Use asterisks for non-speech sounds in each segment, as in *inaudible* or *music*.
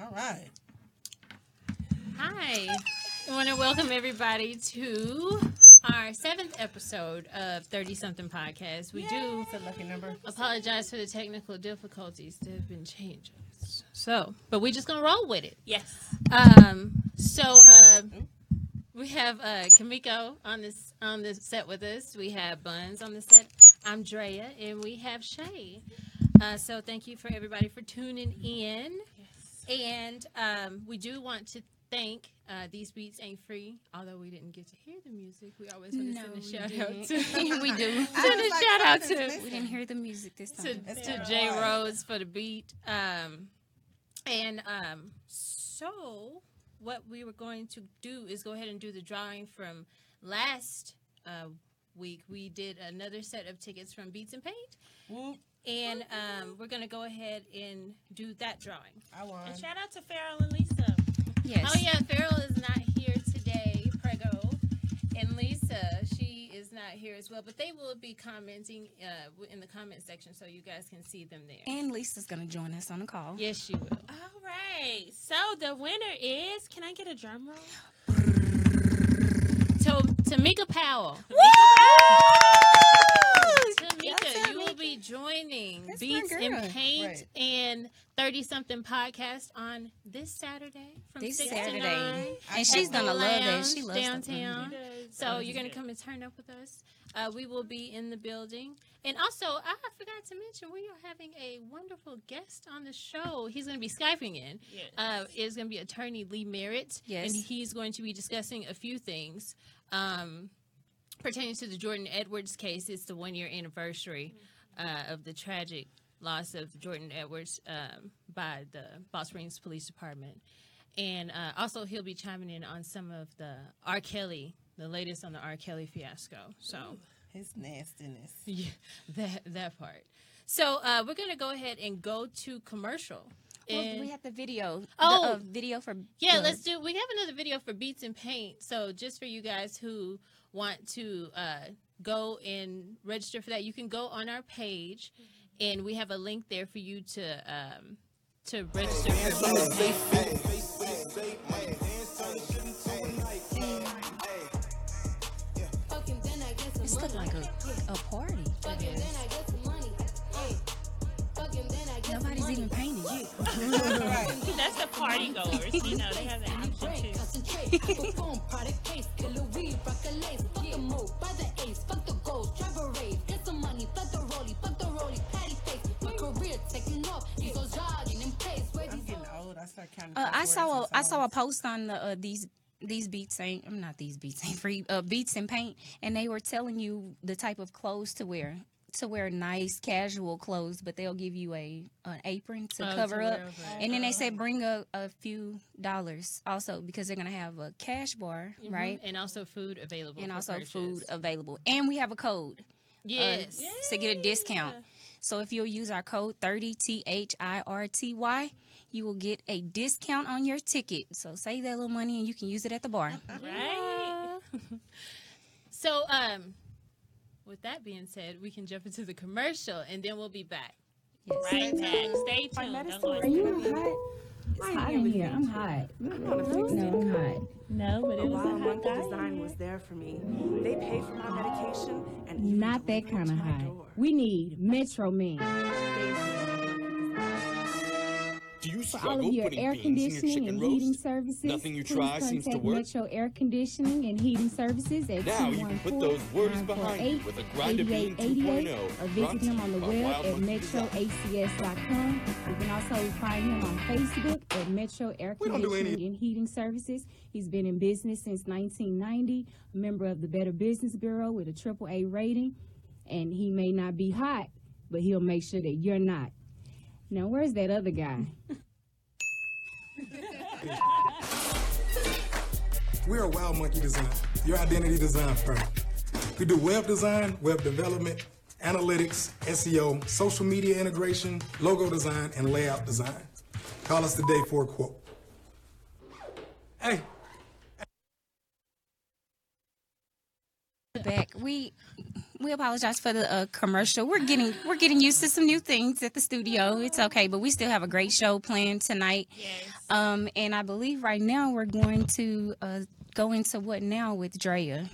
All right. Hi. I want to welcome everybody to our seventh episode of 30 something podcast. We do It's a lucky number. apologize for the technical difficulties that have been changed. So, but we're just going to roll with it. Yes. Um, so, uh, we have uh, Kamiko on this on this set with us. We have Buns on the set, Andrea, and we have Shay. Uh, so, thank you for everybody for tuning in. And um, we do want to thank uh, These Beats Ain't Free. Although we didn't get to hear the music, we always want to No, send a we shout didn't. out to *laughs* we do. *laughs* send a like, shout out to listen. We didn't hear the music this time. It's to been a Jay. Rose for the beat. Um, and um, so what we were going to do is go ahead and do the drawing from last uh, week. We did another set of tickets from Beats and Paint, Whoop. And um, we're going to go ahead and do that drawing. I won. And shout out to Farrell and Lisa. Yes. Oh yeah, Farrell is not here today, Prego, and Lisa, she is not here as well. But they will be commenting uh, in the comment section, so you guys can see them there. And Lisa's gonna join us on the call. yes, she will. All right. So the winner is. Can I get a drum roll? To Tamika Powell. Woo! Tamika, you will be joining That's Beats and. Paint Right. and 30 something podcast on this Saturday from This 6 to Saturday. 9. And she's gonna love it. She loves downtown. downtown. So you're gonna come and turn up with us. Uh, we will be in the building, and also I forgot to mention we are having a wonderful guest on the show. He's gonna be skyping in. Yes. Uh, is gonna be Attorney Lee Merritt, Yes. and he's going to be discussing a few things um, pertaining to the Jordan Edwards case. It's the one year anniversary uh, of the tragic loss of Jordan Edwards um, by the Balch Springs Police Department. And uh, also, he'll be chiming in on some of the R. Kelly, the latest on the R. Kelly fiasco. So, His nastiness. *laughs* yeah, that that part. So uh, we're gonna go ahead and go to commercial. Well, we have the video. Oh. the, uh, video for yeah, uh, let's do. We have another video for Beats and Paint. So just for you guys who want to uh, go and register for that, you can go on our page, and we have a link there for you to um, to register for Beats and Paint. This look like a, a party. Nobody's even painted yet. *laughs* That's the party goers. You know, they have an option too. *laughs* Uh, I saw a I saw a post on the uh, these these beats ain't I'm not these beats ain't free uh, beats and paint and they were telling you the type of clothes to wear to wear nice casual clothes but they'll give you a an apron to Oh, to cover up it. and then they said bring a, a few dollars also because they're gonna have a cash bar Mhm. right And also food available. and also purchase. food available and we have a code Yes. to get a discount. So if you'll use our code 30 T H I R T Y, you will get a discount on your ticket. So save that little money and you can use it at the bar. *laughs* Right. *laughs* So, um, with that being said, we can jump into the commercial, and then we'll be back. Right back. Stay My tuned. medicine Don't go was Are you hot? It's hot in here. I'm hot. I'm gonna fix No. I'm hot. No, but it was a while hot Monkey guy. Design was there for me. They pay for my medication and Not that kind of hot. door. We need Metro Man. For all of your air your conditioning chicken and heating services, Nothing you please try seems to work? Metro Air Conditioning and Heating Services at Now you can put those words behind you with a grinder bean 2.0 or visit him on the web at metroacs.com. You can also find him on Facebook at Metro Air We don't any- Conditioning and Heating Services. He's been in business since 1990, a member of the Better Business Bureau with a triple A rating. And he may not be hot, but he'll make sure that you're not. Now, where's that other guy? *laughs* *laughs* We're a Wild Monkey Design, your identity design firm. We do web design, web development, analytics, SEO, social media integration, logo design, and layout design. Call us today for a quote. Hey, back. We we apologize for the uh, commercial. We're getting we're getting used to some new things at the studio. It's okay, but we still have a great show planned tonight. Yes. Um, and I believe right now we're going to uh, go into what now with Drea.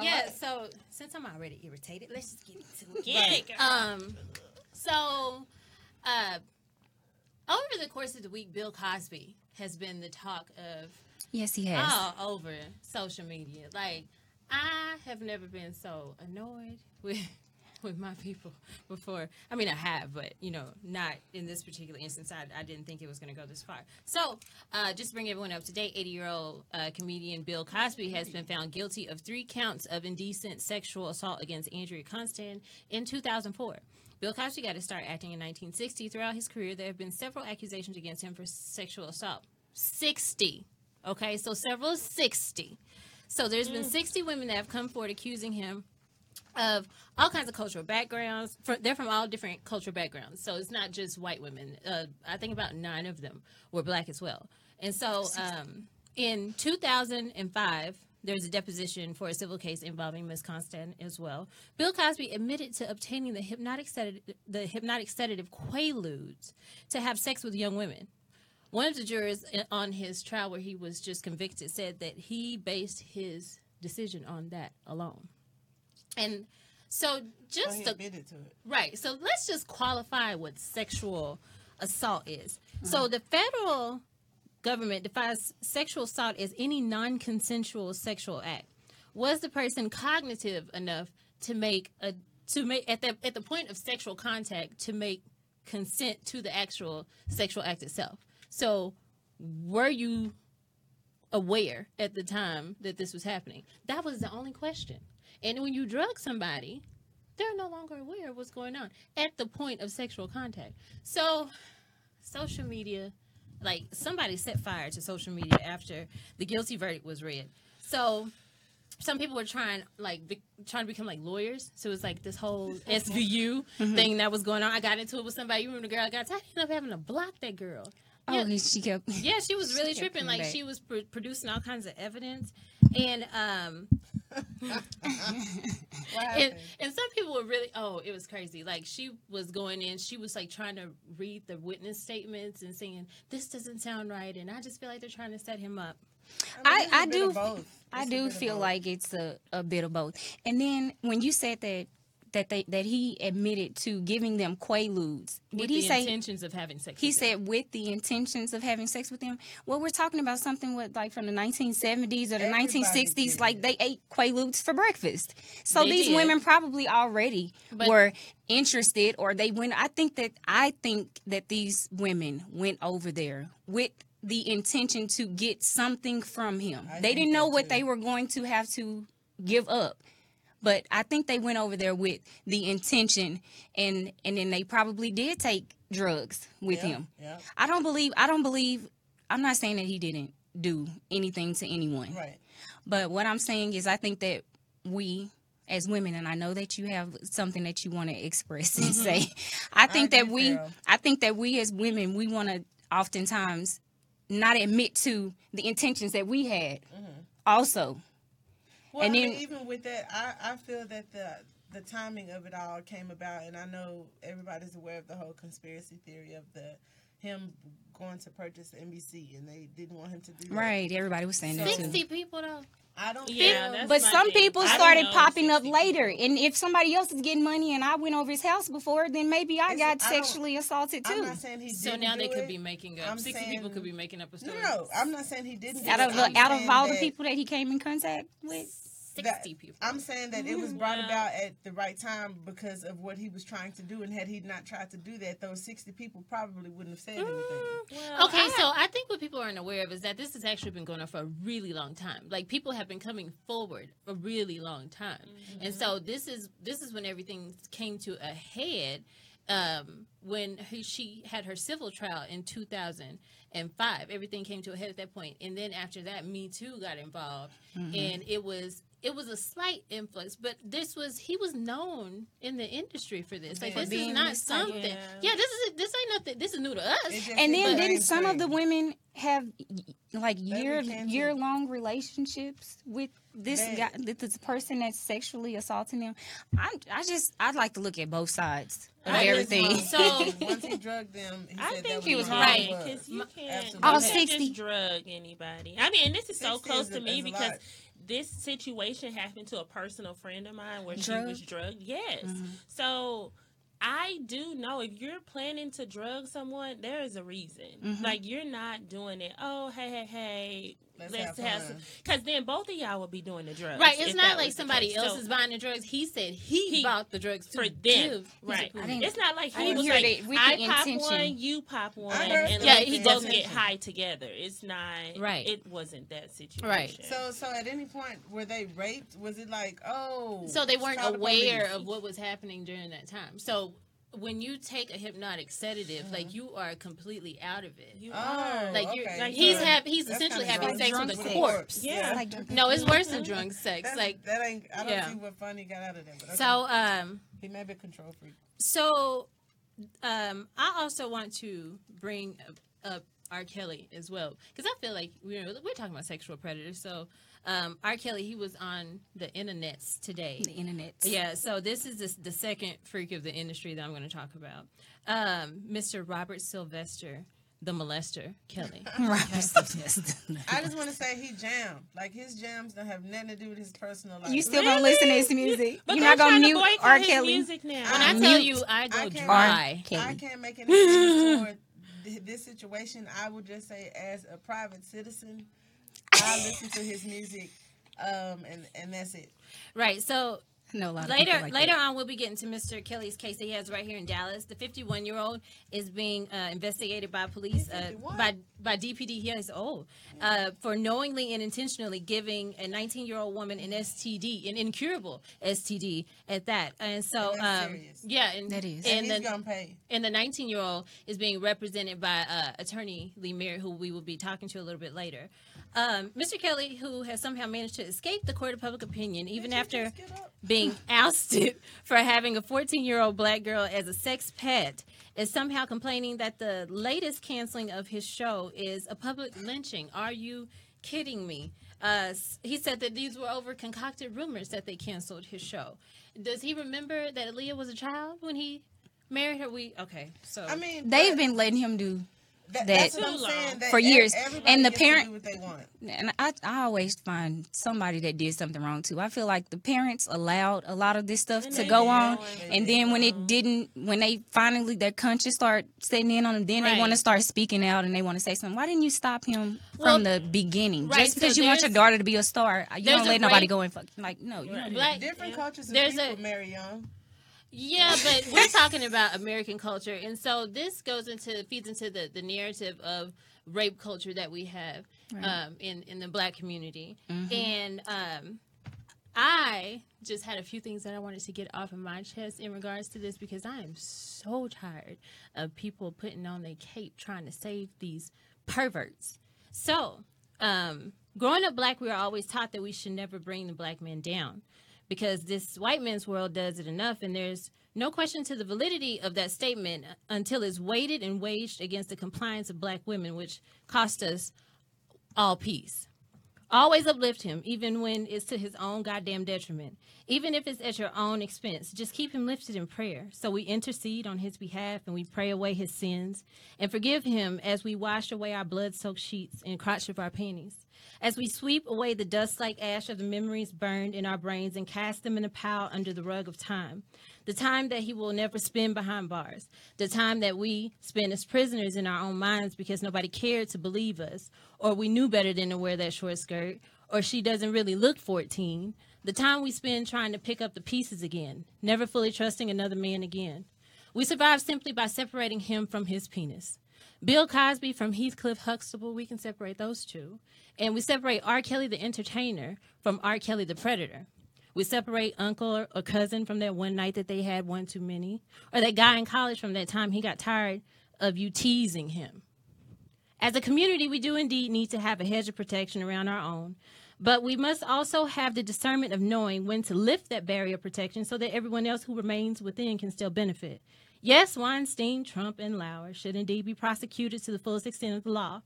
yeah. So since I'm already irritated, let's just get into it. Get it. Um, so, uh, over the course of the week, Bill Cosby has been the talk of Yes, he has. all over social media. Like, I have never been so annoyed with *laughs* with my people before. I mean, I have, but you know, not in this particular instance. I, I didn't think it was going to go this far. So, uh, just to bring everyone up to date, 80 year old uh, comedian Bill Cosby has been found guilty of three counts of indecent sexual assault against Andrea Constand in 2004. Bill Cosby got to start acting in 1960. Throughout his career, there have been several accusations against him for sexual assault. 60. Okay, so several 60. So there's been 60 women that have come forward accusing him of all kinds of cultural backgrounds. They're from all different cultural backgrounds. So it's not just white women. Uh, I think about nine of them were black as well. And so um, in 2005, there's a deposition for a civil case involving Miss Constand as well. Bill Cosby admitted to obtaining the hypnotic sedative, the hypnotic sedative Quaaludes to have sex with young women. One of the jurors on his trial, where he was just convicted, said that he based his decision on that alone. And so, just he to, admitted to it. right. So let's just qualify what sexual assault is. So uh-huh. the federal government defines sexual assault as any non-consensual sexual act. Was the person cognitive enough to make a to make at the at the point of sexual contact to make consent to the actual sexual act itself? So were you aware at the time that this was happening? That was the only question. And when you drug somebody, they're no longer aware of what's going on at the point of sexual contact. So, social media, like somebody set fire to social media after the guilty verdict was read. So, some people were trying like be, trying to become like lawyers. So it was like this whole *laughs* SVU mm-hmm. thing that was going on. I got into it with somebody. You remember the girl I got? Ended up having to block that girl. Oh, Yeah. he- she kept. *laughs* Yeah, she was really kept tripping. Like back. she was pr- producing all kinds of evidence, and um, *laughs* and, and some people were really oh it was crazy like she was going in she was like trying to read the witness statements and saying this doesn't sound right and i just feel like they're trying to set him up I, it's a I bit do both. I do feel both. like it's a, a bit of both. And then when you said that that they that he admitted to giving them quaaludes, did with he the say intentions of having sex he with them. He said with the intentions of having sex with them? Well, we're talking about something with like from the 1970s or the Everybody 1960s. did Like they ate quaaludes for breakfast. So They these did. women probably already But- were interested, or they went. I think that I think that these women went over there with the intention to get something from him. I they didn't know what too. they were going to have to give up. But I think they went over there with the intention, and and then they probably did take drugs with Yeah, him. yeah. I don't believe. I don't believe. I'm not saying that he didn't do anything to anyone. Right. But what I'm saying is, I think that we, as women, and I know that you have something that you want to express and mm-hmm. say. *laughs* I think that we, Farrell. I think that we as women, we want to oftentimes not admit to the intentions that we had. Mm-hmm. Also, Well, and I mean, even with that, I, I feel that the the timing of it all came about, and I know everybody's aware of the whole conspiracy theory of the him going to purchase NBC, and they didn't want him to do that. right, everybody was saying that too. Sixty people though. I don't. Yeah, feel- that's But my some thing. people I don't started popping up 60 later, and if somebody else is getting money and I went over his house before, then maybe I It's- got I sexually assaulted I'm too. not saying he. So didn't now do they could be making up. I'm Sixty people could be making up a story. no, I'm not saying he didn't. Out it. of the, out of saying all the people that he came in contact with, that- people. I'm saying that it was mm-hmm. brought Yeah. about at the right time because of what he was trying to do, and had he not tried to do that, those 60 people probably wouldn't have said mm-hmm. anything. Well, Okay, I- so I think what people aren't aware of is that this has actually been going on for a really long time. Like people have been coming forward a really long time, mm-hmm. and so this is this is when everything came to a head. Um, when he, she had her civil trial in 2005, everything came to a head at that point. point, and then after that, Me Too got involved, and it was it was a slight influx, but this was he was known in the industry for this. Like For this is not this type something. Yeah. Yeah, this is this ain't nothing. This is new to us. And then is didn't same some of the women have like year year long relationships with this They- guy, with this person that's sexually assaulting them? I'm, I just I'd like to look at both sides of I everything. want- So- *laughs* once he drugged them, he I think that he was was right, right because you can't, Absolutely. you can't just drug anybody. I mean, and this is so close is to a- me is a because lot. This situation happened to a personal friend of mine where she was drugged. Yes, Mm-hmm. so. I do know if you're planning to drug someone, there is a reason. Mm-hmm. Like you're not doing it. Oh, hey, hey, hey. Let's Let's, have have, some. Because then both of y'all would be doing the drugs. Right, it's not like somebody else So- is buying the drugs. He said he, He- bought the drugs to for them, give. right? It's not like he was like, that I the pop intention. one, you pop one, and Yeah, he both doesn't- get high together. It's not Right. It wasn't that situation. Right. So, so at any point were they raped? Was it like, oh? So they weren't aware of what was happening during that time. So when you take a hypnotic sedative, like you are completely out of it. you Oh, are. Like you're, okay. like he's So have he's That's essentially kinda having sex with a sex. corpse. yeah. like No, it's worse than drunk sex. That's, like that ain't. I don't yeah. see what funny got out of that. Okay. so, um, he may be a control freak. so um, I also want to bring up, up R. Kelly as well because I feel like we're we're talking about sexual predators. So um, R. Kelly he was on the internets today. the internet. Yeah, so this is the, the second freak of the industry that I'm going to talk about. Um, Mr. Robert Sylvester, the molester, Kelly. *laughs* Robert Sylvester. *laughs* I just want to say he jammed. Like his jams don't have nothing to do with his personal life. You still gonna listen to his music? But You're not gonna trying to mute boycott R. his Kelly? music now. When I Uh, tell you, I go I can't- dry. Kelly. I can't make any *laughs* decisions this situation. I would just say, as a private citizen, I listen to his music, um, and and that's it. Right, so No, a lot later like later that. on we'll be getting to Mr. Kelly's case that he has right here in Dallas. The 51 year old is being uh, investigated by police uh, by by DPD. He is old uh, for knowingly and intentionally giving a 19 year old woman an STD, an incurable STD at that. And so, And that's um, yeah, and, That is. and And he's the, gonna pay. and the 19 year old is being represented by uh, attorney Lee Merritt, who we will be talking to a little bit later. Um, Mr. Kelly, who has somehow managed to escape the court of public opinion, even after just get up? being *laughs* ousted for having a 14 year old black girl as a sex pet, is somehow complaining that the latest canceling of his show is a public lynching. Are you kidding me? Uh, he said that these were over concocted rumors that they canceled his show. Does he remember that Aaliyah was a child when he married her? We okay. So I mean, They've but been letting him do that, that- that's what I'm saying. That For years. And the gets to parent- do what they want. and I, I always find somebody that did something wrong too. I feel like the parents allowed a lot of this stuff And to go on, They and then when it didn't, when they finally their conscience start setting in on them, then Right. they want to start speaking out and they want to say something. Why didn't you stop him Well, from the beginning? right, Just because so you want your daughter to be a star, you don't let nobody rape- go and fuck. Like no, you don't. do black Different cultures of There's people a- marry young. Yeah, but we're talking about American culture, and so this goes into feeds into the the narrative of rape culture that we have um, in in the black community, and um, I just had a few things that I wanted to get off of my chest in regards to this because I am so tired of people putting on their cape trying to save these perverts. So, um, growing up black, we were always taught that we should never bring the black man down because this white man's world does it enough, and there's no question to the validity of that statement until it's weighted and waged against the compliance of black women, which cost us all peace. Always uplift him, even when it's to his own goddamn detriment. Even if it's at your own expense, just keep him lifted in prayer. So we intercede on his behalf and we pray away his sins and forgive him as we wash away our blood soaked sheets and crotch of our panties. As we sweep away the dust like ash of the memories burned in our brains and cast them in a pile under the rug of time. The time that he will never spend behind bars. The time that we spend as prisoners in our own minds because nobody cared to believe us, or we knew better than to wear that short skirt, or she doesn't really look 14. The time we spend trying to pick up the pieces again, never fully trusting another man again. We survive simply by separating him from his penis. Bill Cosby from Heathcliff Huxtable, we can separate those two. And we separate R. Kelly the entertainer from R. Kelly the predator. We separate uncle or, cousin from that one night that they had one too many, or that guy in college from that time he got tired of you teasing him. As a community, we do indeed need to have a hedge of protection around our own, but we must also have the discernment of knowing when to lift that barrier of protection so that everyone else who remains within can still benefit. Yes, Weinstein, Trump, and Lauer should indeed be prosecuted to the fullest extent of the law,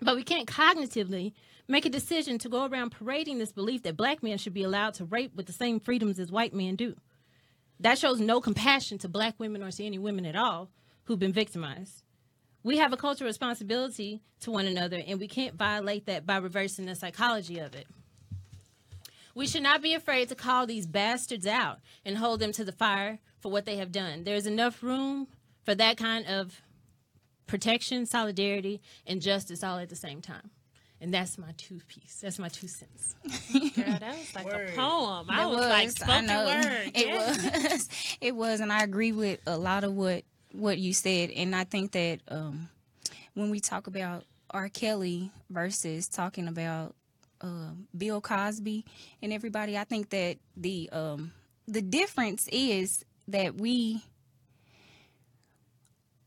but we can't cognitively make a decision to go around parading this belief that black men should be allowed to rape with the same freedoms as white men do. That shows no compassion to black women or to any women at all who've been victimized. We have a cultural responsibility to one another, and we can't violate that by reversing the psychology of it. We should not be afraid to call these bastards out and hold them to the fire for what they have done. There is enough room for that kind of protection, solidarity, and justice all at the same time. And that's my two piece. That's my two cents. *laughs* Girl, that was like Word. a poem. I It was, like I spoken know. word. It Yeah. was. *laughs* It was, and I agree with a lot of what what you said. And I think that um, when we talk about R. Kelly versus talking about uh, Bill Cosby and everybody, I think that the um, the difference is that we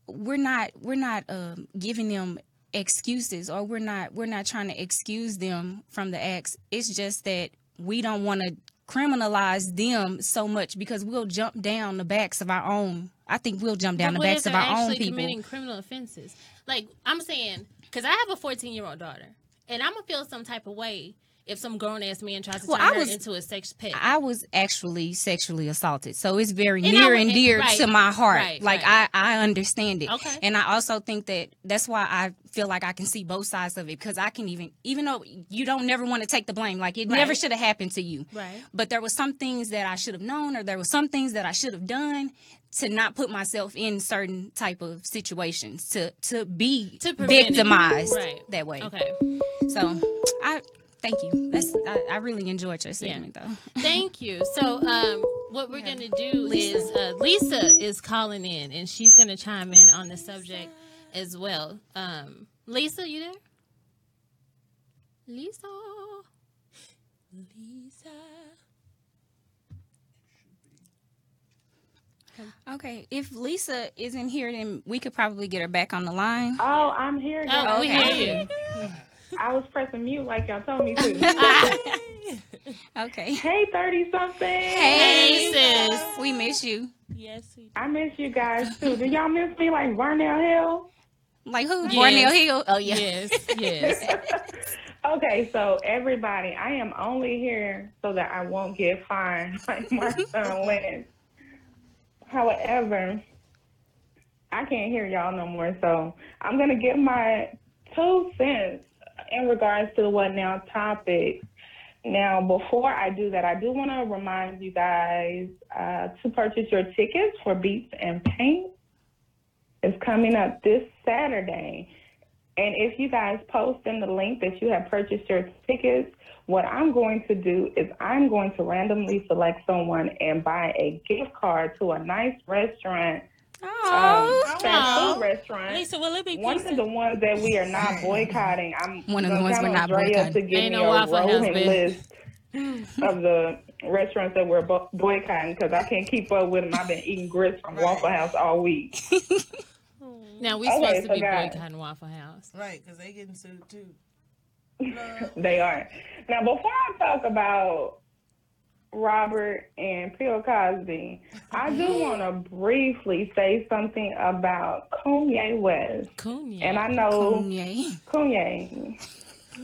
we're not we're not um, giving them excuses or we're not we're not trying to excuse them from the acts it's just that we don't want to criminalize them so much because we'll jump down the backs of our own i think we'll jump down But the backs of our own people committing criminal offenses? Like I'm saying, because I have a 14 year old daughter, and I'm gonna feel some type of way if some grown ass man tries to Well, turn I her was- into a sex pet. I was actually sexually assaulted, so it's very And near would- and dear right, to my heart. right, like right. I, I understand it, Okay. and I also think that that's why I feel like I can see both sides of it because I can even, even though you don't never want to take the blame, like it never should have happened to you, Right. But there was some things that I should have known, or there was some things that I should have done to not put myself in certain type of situations to to be To victimized Right. that way. okay. So I thank you. That's I, I really enjoyed your segment though. *laughs* Thank you. So, um, what we're going to do is uh, Lisa is calling in, and she's going to chime in on the subject as well. Um, Lisa, you there? Lisa. Lisa. Okay, if Lisa isn't here, then we could probably get her back on the line. Oh, I'm here. Oh, guys. we hear you. *laughs* I was pressing mute like y'all told me to. *laughs* Okay. hey, 30 something. Hey, sis. We miss you. Yes, we do. I miss you guys too. Do y'all miss me like Varnell Hill? Like who? Yes. Barnell Hill. Oh yeah. Yes, yes. *laughs* Okay, so everybody, I am only here so that I won't get fined *laughs* like my son Lance. However, I can't hear y'all no more, so I'm gonna give my two cents in regards to the what now topic. Now, before I do that, I do want to remind you guys uh, to purchase your tickets for Beats and Paint. It's coming up this Saturday. And if you guys post in the link that you have purchased your tickets, what I'm going to do is I'm going to randomly select someone and buy a gift card to a nice restaurant, um, Oh. fast food restaurant. Lisa, will it be One of the ones that we are not boycotting. I'm One of the gonna ones count we're not boycotting. to give Ain't me no a Waffle rolling list of the restaurants that we're boycotting because I can't keep up with them. I've been eating grits from Waffle House all week. *laughs* Now we Okay, supposed to so be guys- boycotting Waffle House. Right, because they getting sued too. *laughs* they are. Now, before I talk about Robert and Bill Cosby, I do want to briefly say something about Kanye West. Kanye. And I know Kanye. Kanye.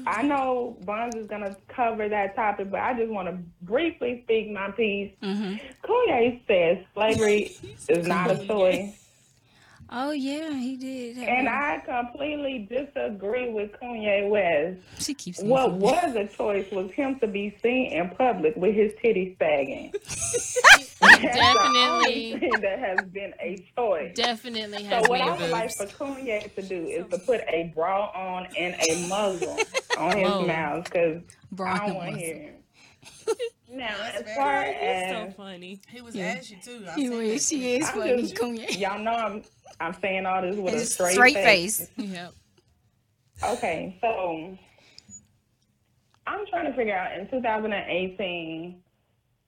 I know Buns is gonna cover that topic, but I just want to briefly speak my piece. Mhm. Kanye says slavery is not a choice. Oh yeah, he did. have And one. I completely disagree with Kanye West. She keeps What was a choice was him to be seen in public with his titties sagging. *laughs* That's the Definitely. only thing that has been a choice. Definitely has been. So has what I man would like for Kanye to do is to put a bra on and a muzzle on his Whoa. mouth because I don't want to hear him. *laughs* Now, as far so funny. He was Yeah. ashy too. I He was. is. that. She is I'm funny. just- Kanye. y'all know, I'm I'm saying all this with a straight, straight face. face. Yep. Okay, so I'm trying to figure out in 2018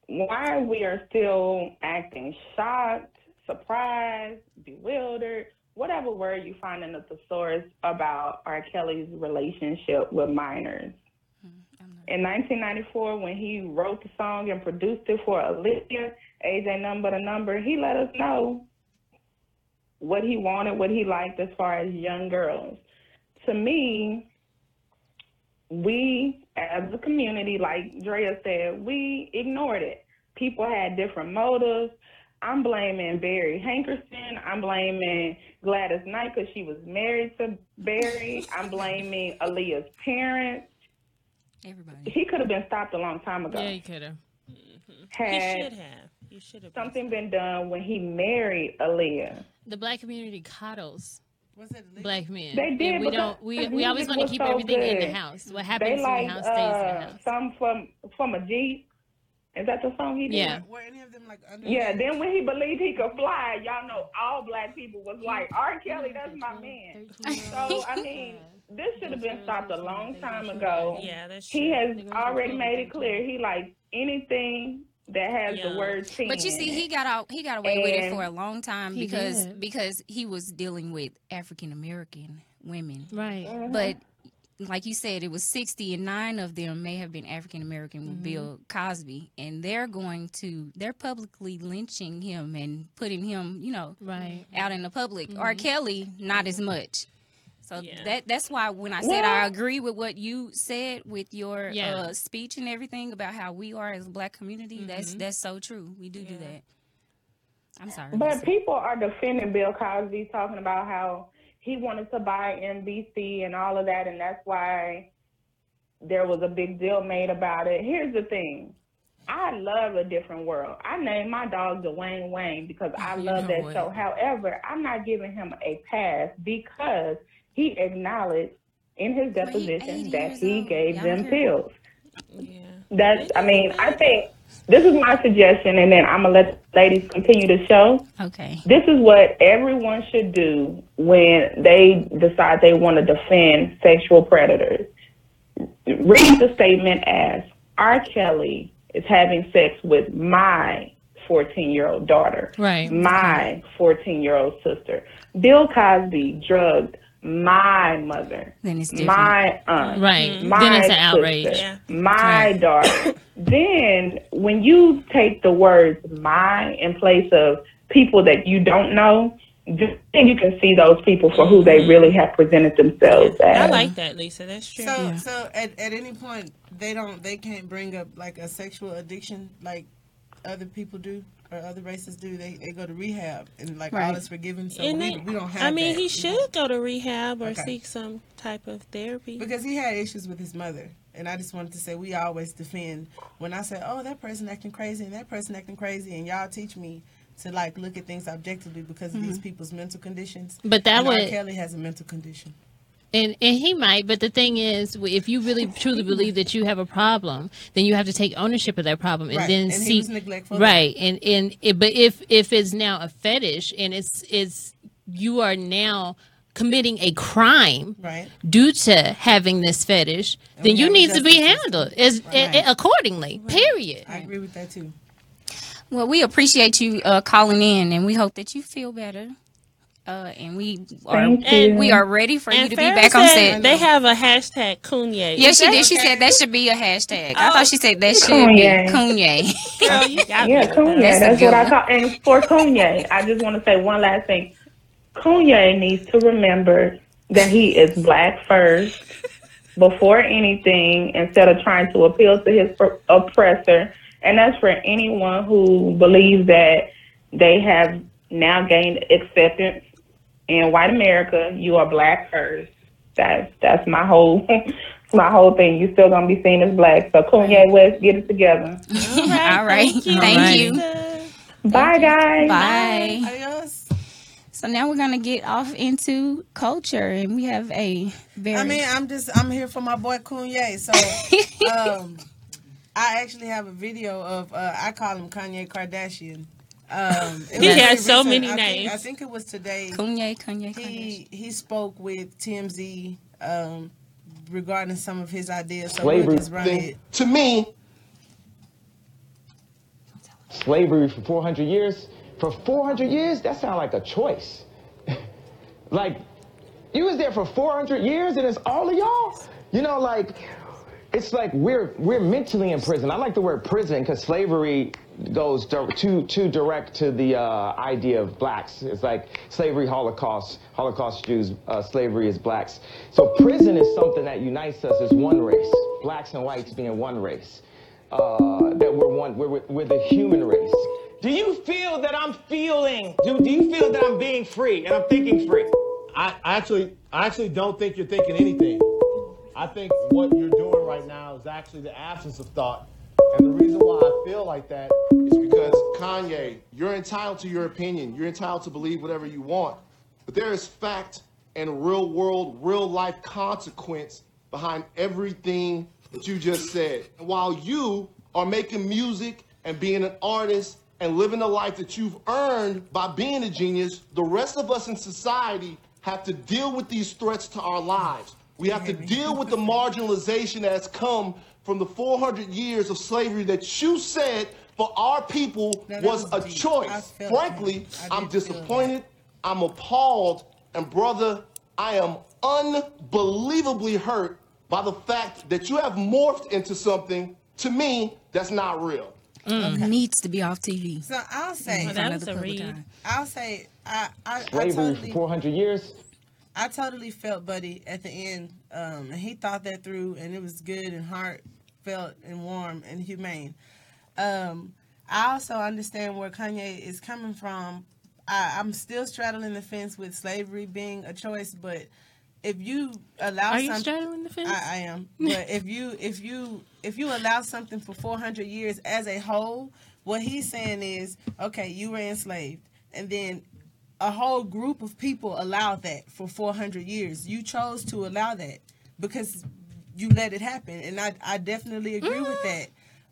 why we are still acting shocked, surprised, bewildered, whatever word you find in the thesaurus about R. Kelly's relationship with minors. In 1994, when he wrote the song and produced it for Olivia, age Number a number, he let us know what he wanted, what he liked as far as young girls. To me, we as a community, like Drea said, we ignored it. People had different motives. I'm blaming Barry Hankerson. I'm blaming Gladys Knight because she was married to Barry. I'm blaming Aaliyah's parents. Everybody. He could have been stopped a long time ago. Yeah, he could have. He Had should have. He should have. something been done when he married Aaliyah. The black community coddles Was it illegal? black men. They did And we don't. We we always want to keep so everything in the house. What happens They in the house stays in the uh, house. some from from a G. Is that the song he did? Yeah. Were any of them like under? Yeah, then when he believed he could fly, y'all know all black people was like, R. Kelly, that's my man. So, I mean, this should have been stopped a long time ago. Yeah, that's He has already made it clear he likes anything that has Yeah. the word teen. But you see, he got out. He got away with it for a long time because did. because he was dealing with African American women. Right. Mm-hmm. But like you said, it was sixty, and nine of them may have been African American Mm-hmm. Bill Cosby, and they're going to they're publicly lynching him and putting him, you know, Right. out in the public. R. Kelly, not as much. So Yeah. that that's why when I said I agree with what you said with your Yeah. uh, speech and everything about how we are as a black community, that's that's so true. We do do that. I'm sorry. But Lisa. people are defending Bill Cosby, talking about how he wanted to buy NBC and all of that, and that's why there was a big deal made about it. Here's the thing. I love a different world. I named my dog Dwayne Wayne because I You love know that what? show. However, I'm not giving him a pass because he acknowledged in his Well, he deposition 80 that he old. gave Y'all them heard- pills. Yeah. That's, I mean, I think this is my suggestion, and then I'm gonna let the ladies continue the show. okay. This is what everyone should do when they decide they want to defend sexual predators. Read the statement as R. Kelly is having sex with my 14 year old daughter, Right. my 14 year old sister. Bill Cosby drugged my mother, Then it's different. my aunt, Right. my Then it's an sister, outrage. Yeah. my Right. daughter. *coughs* then when you take the words my in place of people that you don't know, then you can see those people for who they mm-hmm. really have presented themselves I like that, Lisa. That's true. So, so at, at any point they don't they can't bring up like a sexual addiction like other people do or other races do. They they go to rehab and like all Right. is forgiven. So And we, they- we don't have. I mean, that, he you know? should go to rehab or Okay. seek some type of therapy. because he had issues with his mother. And I just wanted to say we always defend when I say, oh, that person acting crazy and that person acting crazy, and y'all teach me to like look at things objectively because of these mm-hmm. people's mental conditions. But that and R. would- Kelly has a mental condition. And and he might, but the thing is, if you really truly believe that you have a problem, then you have to take ownership of that problem and Right, then and he see was neglectful. right. And and it, but if if it's now a fetish and it's it's you are now committing a crime Right. due to having this fetish, then you need to be handled as Right. a- accordingly. Period. I agree with that too. Well, we appreciate you uh, calling in, and we hope that you feel better. Uh, and we are Thank you. we are ready for you and to be back on set. They have a hashtag Kunye. Yeah, Is she that- did. She said that should be a hashtag. I Oh. thought she said that should Kanye. be Kanye. Girl, you got Yeah, me. Kanye. That's a That's, good what I one. call. And for Kanye, I just want to say one last thing. Kanye needs to remember that he is black first. before anything instead of trying to appeal to his oppressor. And that's for anyone who believes that they have now gained acceptance in white America. You are black first. That's that's my whole *laughs* my whole thing. You're still gonna be seen as black. So Kanye West, get it together. All right. Thank you. Thank you. Bye guys. Bye. Adios. So now we're gonna get off into culture, and we have a very. I mean, I'm just I'm here for my boy Kanye. So, *laughs* um, I actually have a video of uh, I call him Kanye Kardashian. Um, *laughs* He has so recent. many I think- names. I think it was today. Kanye, Kanye, Kardashian. He he spoke with TMZ um, regarding some of his ideas. So Slavery we'll just run thing. it. To me, slavery for 400 years, for 400 years, that sounds like a choice. *laughs* like, you was there for 400 years and it's all of y'all? You know, like, it's like we're we're mentally in prison. I like the word prison because slavery goes too too direct to the uh, idea of blacks. It's like slavery, Holocaust, Holocaust Jews, uh, slavery is blacks. So prison is something that unites us as one race, blacks and whites being one race. Uh, that we're one, we're, we're the human race. Do you feel that I'm feeling? Do, do you feel that I'm being free and I'm thinking free? I actually, I actually don't think you're thinking anything. I think what you're doing right now is actually the absence of thought. And the reason why I feel like that is because Kanye, you're entitled to your opinion. You're entitled to believe whatever you want. But there is fact and real world, real life consequence behind everything that you just said. And while you are making music and being an artist and living the life that you've earned by being a genius, the rest of us in society have to deal with these threats to our lives. We have to deal with the marginalization that has come from the 400 years of slavery that you said for our people No, that was, was a deep. Choice. Frankly. I I'm disappointed. I'm appalled. And brother, I am unbelievably hurt by the fact that you have morphed into something to me that's not real. needs to be off TV. So I'll say, Well, that was a read. I'll say, I I, I Slavery for totally 400 years. I totally felt Buddy at the end, um, and he thought that through, and it was good and heartfelt and warm and humane. Um, I also understand where Kanye is coming from. I, I'm still straddling the fence with slavery being a choice, but if you allow something. Are you some- straddling the fence? I, I am. But if you if you if you allow something for 400 years as a whole, what he's saying is, okay, you were enslaved, and then a whole group of people allowed that for 400 years. You chose to allow that because you let it happen, and I I definitely agree with that.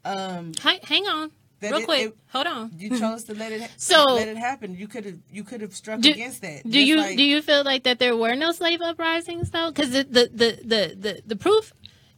Um, Hi, hang on, real it- quick. it- Hold on. you chose to let it So- let it happen. You could have you could have struck Do, against that. do Just you like- do you feel like that there were no slave uprisings though? Because the the, the the the the proof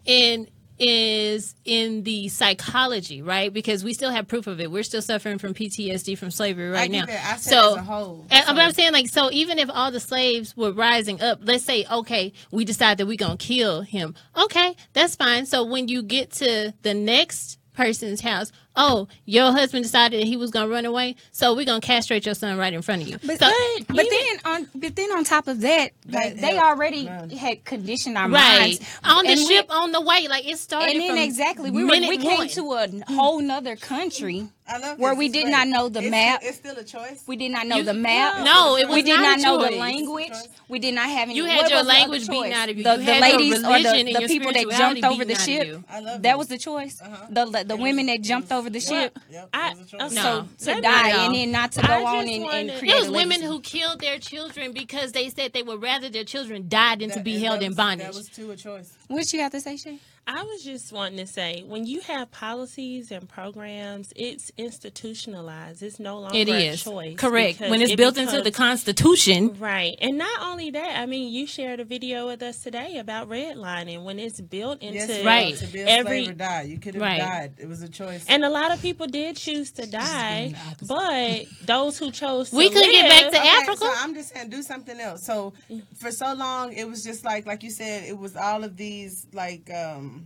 in is in the psychology, right? Because we still have proof of it. We're still suffering from PTSD from slavery right now. so, as a whole, and- so- but I'm saying like, so even if all the slaves were rising up, let's say, okay, we decide that we're gonna kill him. Okay, that's fine. So when you get to the next person's house, oh, your husband decided that he was gonna run away, so we're gonna castrate your son right in front of you. But, so, but then on but then on top of that, like they helped. already Right. had conditioned our right minds on the And we- ship on the way, like it started. and then from exactly we were we came one. to a whole nother country I love where we did great. not know the It's map. It's still a choice. we did not know You- the map. No, it was we did not not a know the language. We did not have any. You had your the language beaten out of you. The, You the had your ladies or the, the people that jumped over the beaten out of ship. I love That this. was the choice. Uh-huh. The the, the women that jumped over the ship. Yep, I- it was a okay. No. So to die know. and then not to go on and, and wanted- create It was a women who killed their children because they said they would rather their children died than to be held that in bondage. That was too a choice. What you have to say, Shay? I was just wanting to say, when you have policies and programs, it's institutionalized. It's no longer It a is choice. correct when it's it built into the Constitution. Right. And not only that, I mean, you shared a video with us today about redlining when it's built into Yes, Right. To be a every slave or die, you could have Right. died. It was a choice. and a lot of people did choose to die, but those who chose to We could get back to Okay, Africa. So I'm just saying, do something else. So for so long, it was just like, like you said, it was all of these like um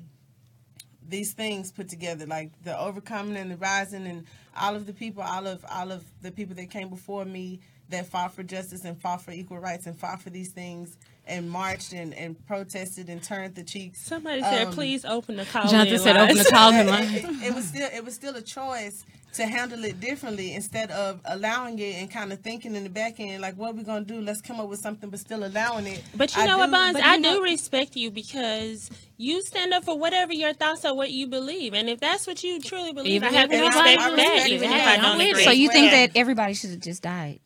these things put together, like the overcoming and the rising, and all of the people, all of all of the people that came before me that fought for justice and fought for equal rights and fought for these things. and marched and, and protested and turned the cheeks. Somebody said, Um, "Please open the call." Jonathan said, "Open the call *laughs* it, line." it, it was still it was still a choice to handle it differently instead of allowing it and kind of thinking in the back end like what are we gonna do let's come up with something but still allowing it But you I know what, do- Bonds? I you know- do respect you because you stand up for whatever your thoughts are, what you believe, and if that's what you truly believe, Even I have to if respect nobody that. Even if I don't I'm agree. So you think that everybody should have just died,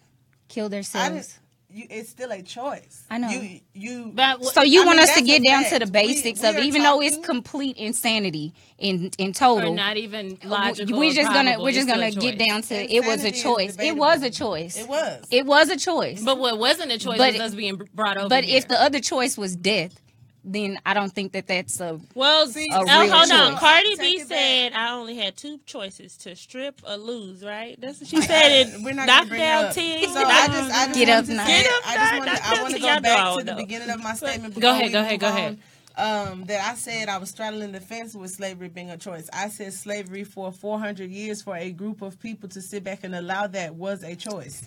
killed I themselves? Didn't, you, it's still a choice I know. you you But So you I want mean, us to get a down to the basics We- of we are even though it's complete insanity in in or total. not even logical. we're just gonna we're just gonna get down to it was a choice. It was a choice. it was It was a choice. But what wasn't a choice But- was us being brought over. But here. if the other choice was death, then I don't think that that's a Well, See, oh, a real hold on. choice. Cardi Take B it back. said I only had two choices: to strip or lose. Right? That's what she said. We're in not gonna bring it up. T. So I just, I just Get up now. Get up I just now, wanted, I want to go back know, to the though. beginning of my statement. Go before ahead, go ahead, go ahead. Um, that I said I was straddling the fence with slavery being a choice. I said slavery for 400 years for a group of people to sit back and allow that was a choice.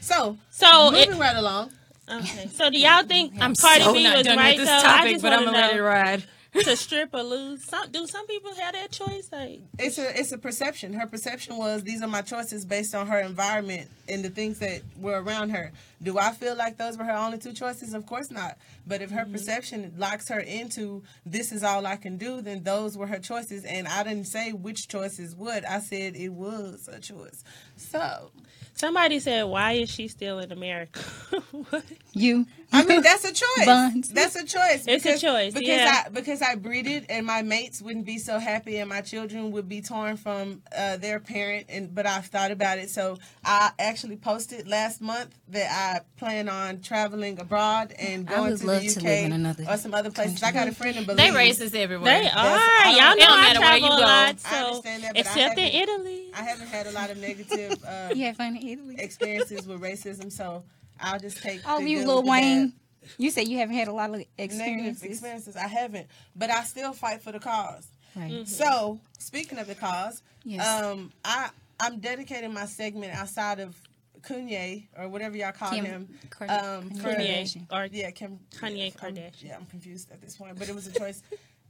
So, So it- moving right along. Okay. So do y'all think I'm Cardi so B was done right with though? this I topic, just but I'm wanna gonna let it ride. to strip or lose. Some do some people have that choice? Like It's a it's a perception. Her perception was these are my choices based on her environment and the things that were around her. Do I feel like those were her only two choices? Of course not. But if her mm-hmm. perception locks her into this is all I can do, then those were her choices. And I didn't say which choices would. I said it was a choice. So somebody said, why is she still in America? *laughs* What? you. I mean that's a choice. Buns. That's a choice. It's a choice, because yeah. I because I breeded and my mates wouldn't be so happy and my children would be torn from uh, their parent. And but I've thought about it, so I actually posted last month that I plan on traveling abroad and I going would to love the to UK live in another or some other places. I got a friend in Belize. They Belize. racist everywhere. They are. I Y'all know it don't I matter where travel you a go. lot, I so understand that, but I except in Italy. I haven't had a lot of negative uh, You had fun in Italy. Experiences with racism, so I'll just take. Oh, the you good Lil with the bad. Wayne. You said you haven't had a lot of negative experiences. experiences. I haven't, but I still fight for the cause. Right. So, speaking of the cause, Yes. um, I I'm dedicating my segment outside of Kanye or whatever y'all call Kim him. Kar- um, Kim for Kardashian. Or yeah, Kim Kanye I'm- Kardashian. yeah, I'm confused at this point, but it was a choice.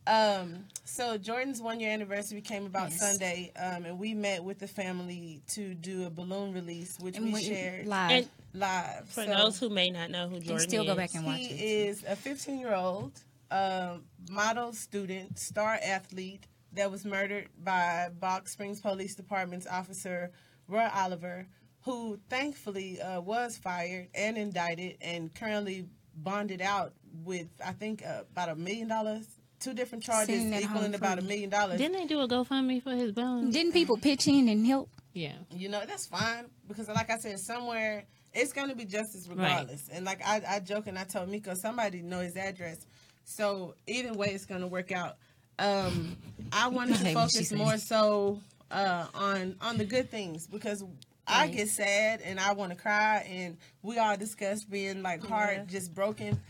Um, so Jordan's one year anniversary came about Yes. Sunday, um, and we met with the family to do a balloon release, which And we, we- shared live. And live. for So- those who may not know who Jordan still is, go back and watch he it. is a 15 year old um, model student, star athlete that was murdered by Balch Springs Police Department's officer Roy Oliver, who thankfully uh, was fired and indicted and currently bonded out with, I think, uh, about a million dollars. Two different charges Sitting at equaling home about a free. million dollars. Didn't they do a GoFundMe for his bones? Didn't people pitch in and help? Yeah. you know that's fine because like i said somewhere it's going to be justice regardless and like I, I joke and i told miko somebody know his address so either way it's going to work out um i *laughs* wanted to hate when she focus more so uh on on the good things because i get sad and i want to cry and we all discuss being like heart just broken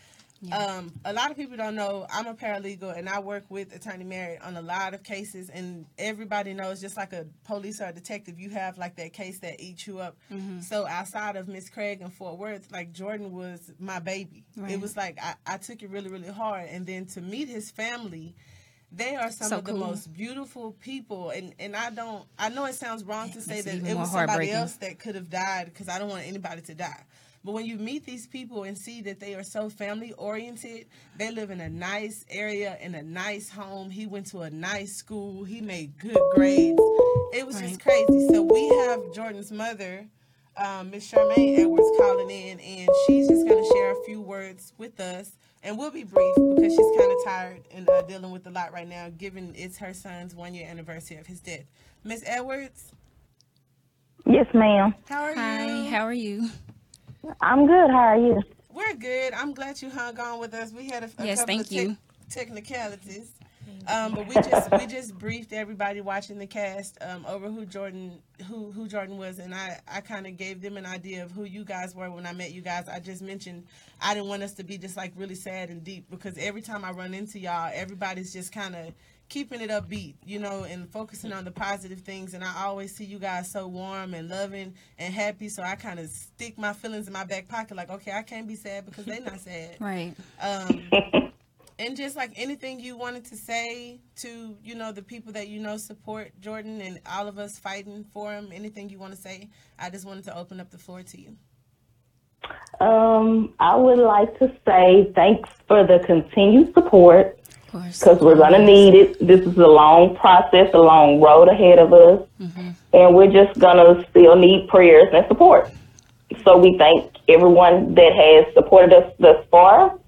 um, a lot of people don't know I'm a paralegal and I work with Attorney Merritt on a lot of cases, and everybody knows just like a police or a detective, you have like that case that eats you up. So outside of Miss Craig and Fort Worth, like Jordan was my baby. It was like I, I took it really, really hard, and then to meet his family. They are some So of the most beautiful people, and, and I don't. I know it sounds wrong to say It's that it was somebody else that could have died because I don't want anybody to die. But when you meet these people and see that they are so family oriented, they live in a nice area in a nice home. He went to a nice school. He made good grades. It was just crazy. So we have Jordan's mother, um, Miss Charmaine Edwards, calling in, and she's just going to share a few words with us. And we'll be brief because she's kind of tired and uh, dealing with a lot right now, given it's her son's one year anniversary of his death. Miss Edwards, Yes, ma'am. how are Hi, you? how are you? I'm good. How are you? We're good. I'm glad you hung on with us. We had a, a Yes, couple thank of tech- you. technicalities, um, but we just we just briefed everybody watching the cast um, over who Jordan who who Jordan was, and I I kind of gave them an idea of who you guys were when I met you guys. I just mentioned I didn't want us to be just like really sad and deep because every time I run into y'all, everybody's just kind of keeping it upbeat, you know, and focusing on the positive things. And I always see you guys so warm and loving and happy. So I kind of stick my feelings in my back pocket, like, okay, I can't be sad because they're not sad. *laughs* Right. Um, and just like anything you wanted to say to, you know, the people that you know support Jordan and all of us fighting for him, anything you want to say, I just wanted to open up the floor to you. Um, I would like to say thanks for the continued support because we're going to need it. This is a long process, a long road ahead of us, mm-hmm. and we're just going to still need prayers and support. So we thank everyone that has supported us thus far,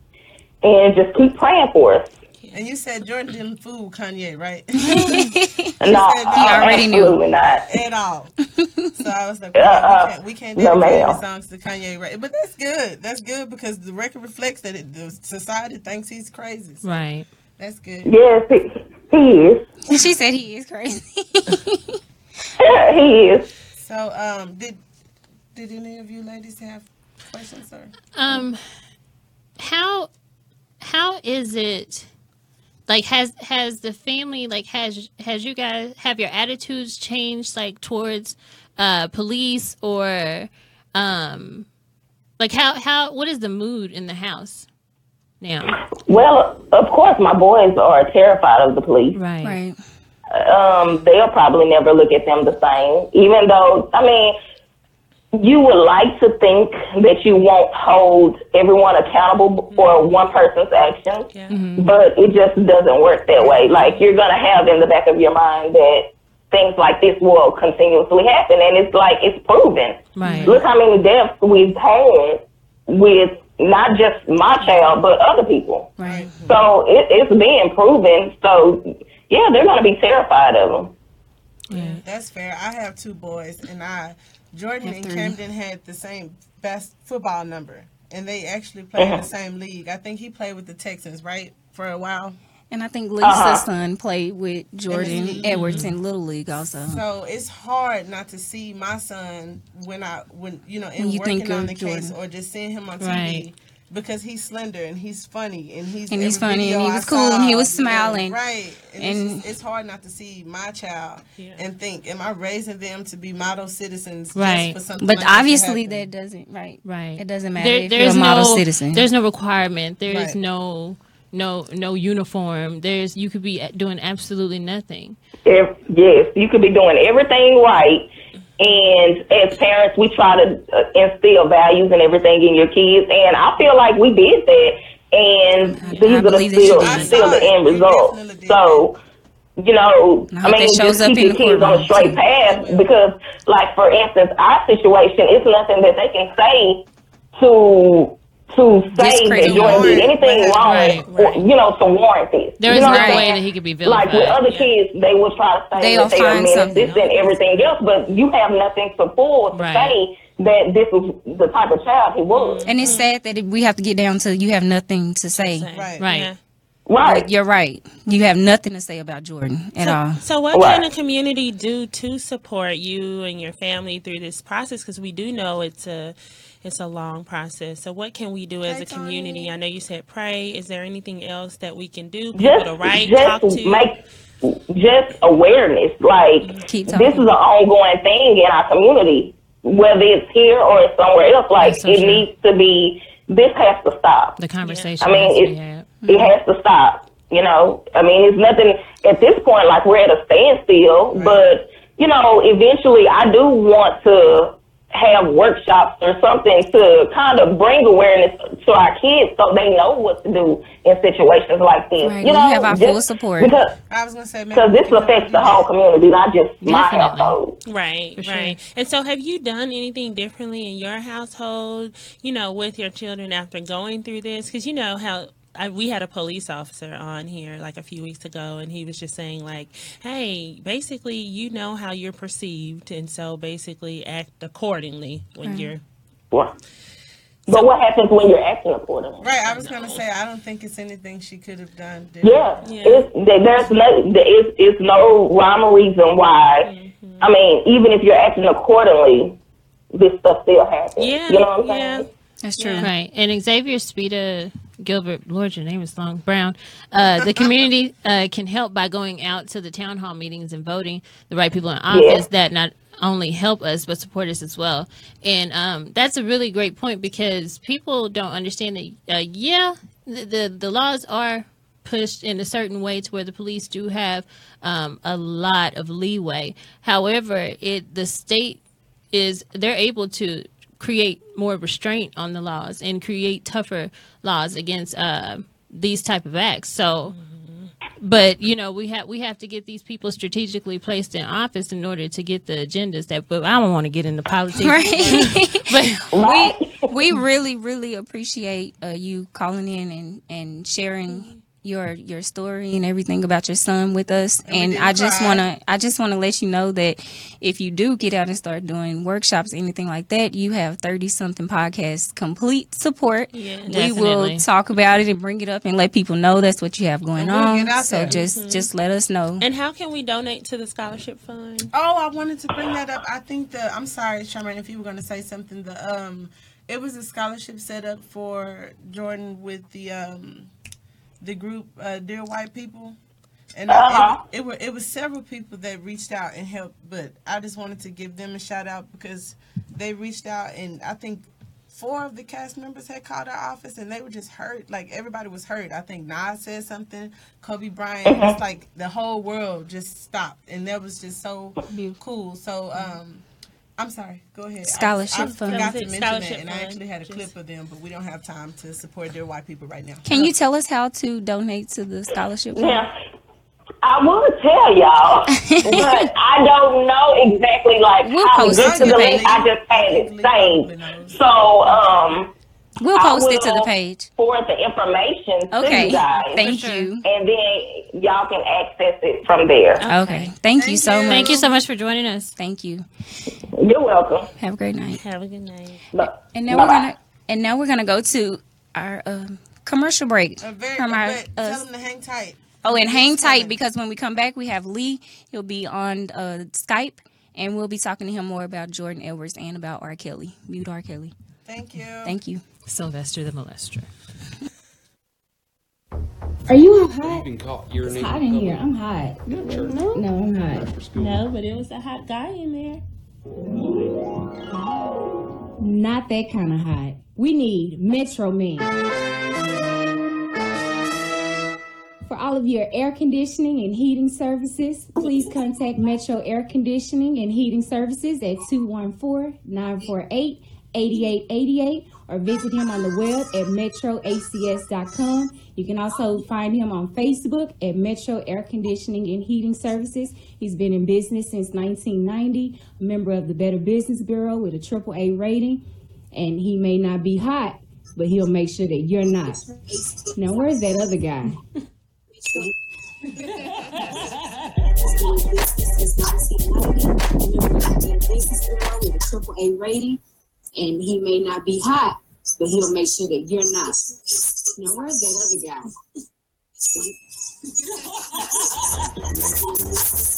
and just keep praying for us. And you said Jordan didn't fool Kanye, right? *laughs* *laughs* No, said he already knew. absolutely not. At all. So I was like, Uh-uh. we can't, we can't No, dedicate ma'am. any songs to Kanye, right? But that's good. That's good because the record reflects that it, the society thinks he's crazy. So Right. That's good. Yes, he, he is. *laughs* She said he is crazy. *laughs* he is. So, um, did did any of you ladies have questions, sir? Um, how how is it? Like, has has the family like has has you guys have your attitudes changed like towards uh police or um like how how what is the mood in the house now? Well, of course, my boys are terrified of the police. Right. Right. Um, they'll probably never look at them the same, even though, I mean, you would like to think that you won't hold everyone accountable for one person's actions, but it just doesn't work that way. Like, you're going to have in the back of your mind that things like this will continuously happen, and it's like, it's proven. Right. Look how many deaths we've had with not just my child, but other people. Right. So it, it's being proven. So yeah, they're gonna be terrified of them. Yeah. That's fair. I have two boys, and I Jordan and. Camden had the same best football number, and they actually played in Mhm. the same league. I think he played with the Texans, right, for a while. And I think Lisa's Uh-huh. son played with Jordan Mhm. Edwards in Little League also. So it's hard not to see my son when I when you know in When you think working on of the case or just seeing him on TV. Right. Because he's slender and he's funny and he's And he's funny and video he I was cool and he saw, was you know, smiling. right? And, And- it's, just, it's hard not to see my child and think, am I raising them to be model citizens? just Right. for something But like obviously happen? that doesn't right. Right. It doesn't matter There, if you're there's a model no citizen. there's no requirement. There's Right. no no no uniform. There's you could be doing absolutely nothing. If, yes, you could be doing everything right. And as parents, we try to uh, instill values and everything in your kids. And I feel like we did that. And I- these I are the believe that you still, still the end result. So, you know, I I, mean, that shows just up keep your kids on a straight too. path because, like, for instance, our situation, it's nothing that they can say to to say that Discredit Jordan did Warren. anything wrong, right, or, you know, to warrant this. There you know no way that he could be Like with vilified. other kids, they will try to say They'll that they are find men, something. this and everything else, but you have nothing to pull to Right. say that this is the type of child he was. Mm-hmm. and it's mm-hmm. sad that it, we have to get down to you have nothing to say. Right. Right. Yeah. Right. You're right. You have nothing to say about Jordan at all. So, what Right. can the community do to support you and your family through this process? Because we do know it's a it's a long process. So, what can we do as Hey, a community? Tony. I know you said pray. Is there anything else that we can do? People just to write, talk to. make just awareness. Like mm-hmm. this is an ongoing thing in our community, whether it's here or it's somewhere else. Like so it true. needs to be. This has to stop. The conversation I mean, has to be it's- had. Hmm. It has to stop. You know, I mean, it's nothing at this point. Like we're at a standstill, but you know, eventually, I do want to have workshops or something to kind of bring awareness to our kids so they know what to do in situations like this. Right, You you know, have our full support. Because I was gonna say maybe because this can affects the whole community, not just my Definitely. household. Right, sure. right. And so, have you done anything differently in your household, you know, with your children after going through this? Because you know how I, we had a police officer on here like a few weeks ago, and he was just saying, like, hey, basically, you know how you're perceived, and so basically act accordingly when you're. Well, But what happens when you're acting accordingly? Right. I was gonna say I don't think it's anything she could have done. different. Yeah, Yeah. It's, there's no, there is, it's no rhyme or reason why. Mm-hmm. I mean, even if you're acting accordingly, this stuff still happens. Yeah, you know what I'm yeah. saying? That's true. Right. And Xavier Spida Gilbert, Lord, your name is long, Brown. Uh, the community uh, can help by going out to the town hall meetings and voting the right people in office that not only help us but support us as well. And um, that's a really great point because people don't understand that. Uh, yeah, the, the the laws are pushed in a certain way to where the police do have um, a lot of leeway. However, it the state is they're able to create more restraint on the laws and create tougher laws against uh, these type of acts. So, but you know we have we have to get these people strategically placed in office in order to get the agendas that. But I don't want to get into politics. *laughs* Right. *laughs* but we we really really appreciate uh, you calling in and and sharing your your story and everything about your son with us and, didn't I just want to I just want to let you know that if you do get out and start doing workshops anything like that you have 30 something podcasts complete support Yeah, we will talk about it and bring it up and let people know that's what you have going we'll on so there. just just let us know And how can we donate to the scholarship fund? Oh, I wanted to bring that up. I think the I'm sorry, Charmaine, if you were going to say something. The um, it was a scholarship set up for Jordan with the um, the group uh, Dear White People, and Uh-huh. it, it were it was several people that reached out and helped. But I just wanted to give them a shout out because they reached out, and I think four of the cast members had called our office, and they were just hurt. Like everybody was hurt. I think Nas said something. Kobe Bryant. It's like the whole world just stopped, and that was just so cool. So. um I'm sorry. Go ahead. I- Scholarship I, fund. forgot to mention Scholarship that, and I fund. actually had a Just- clip of them, but we don't have time to support their white people right now. can you tell us how to donate to the scholarship fund? Now, I want to tell y'all, *laughs* but I don't know exactly like We'll how to post get it to to the the link. I just had it saved. So, um, we'll post it to the page forward the information to okay you guys, thank sure. you and then y'all can access it from there. Okay. Thank, you so you. much. thank you so much for joining us. Thank you. You're welcome. Have a great night. Have a good night. Bye. And now we're gonna and now we're gonna go to our um, commercial break Uh, very, from our. but Uh, tell them to hang tight. oh, and hang tight because when we come back, we have Lee. He'll be on uh, Skype, and we'll be talking to him more about Jordan Edwards and about R. Kelly. Mute R. Kelly. Thank you. Thank you. Sylvester the molester. Are you hot? Been caught urinating. Hot in here. I'm hot. No, I'm hot. No, but it was a hot guy in there. Not that kind of hot. We need Metro Men. For all of your air conditioning and heating services, please contact Metro Air Conditioning and Heating Services at 214-948-8888 or visit him on the web at metroacs.com. You can also find him on Facebook at Metro Air Conditioning and Heating Services. He's been in business since 1990, a member of the Better Business Bureau with a triple A rating, and he may not be hot, but he'll make sure that you're not. Now, where's that other guy? *laughs* business bureau with a triple A rating, and he may not be hot, but he'll make sure that you're not. Now, where's that other guy?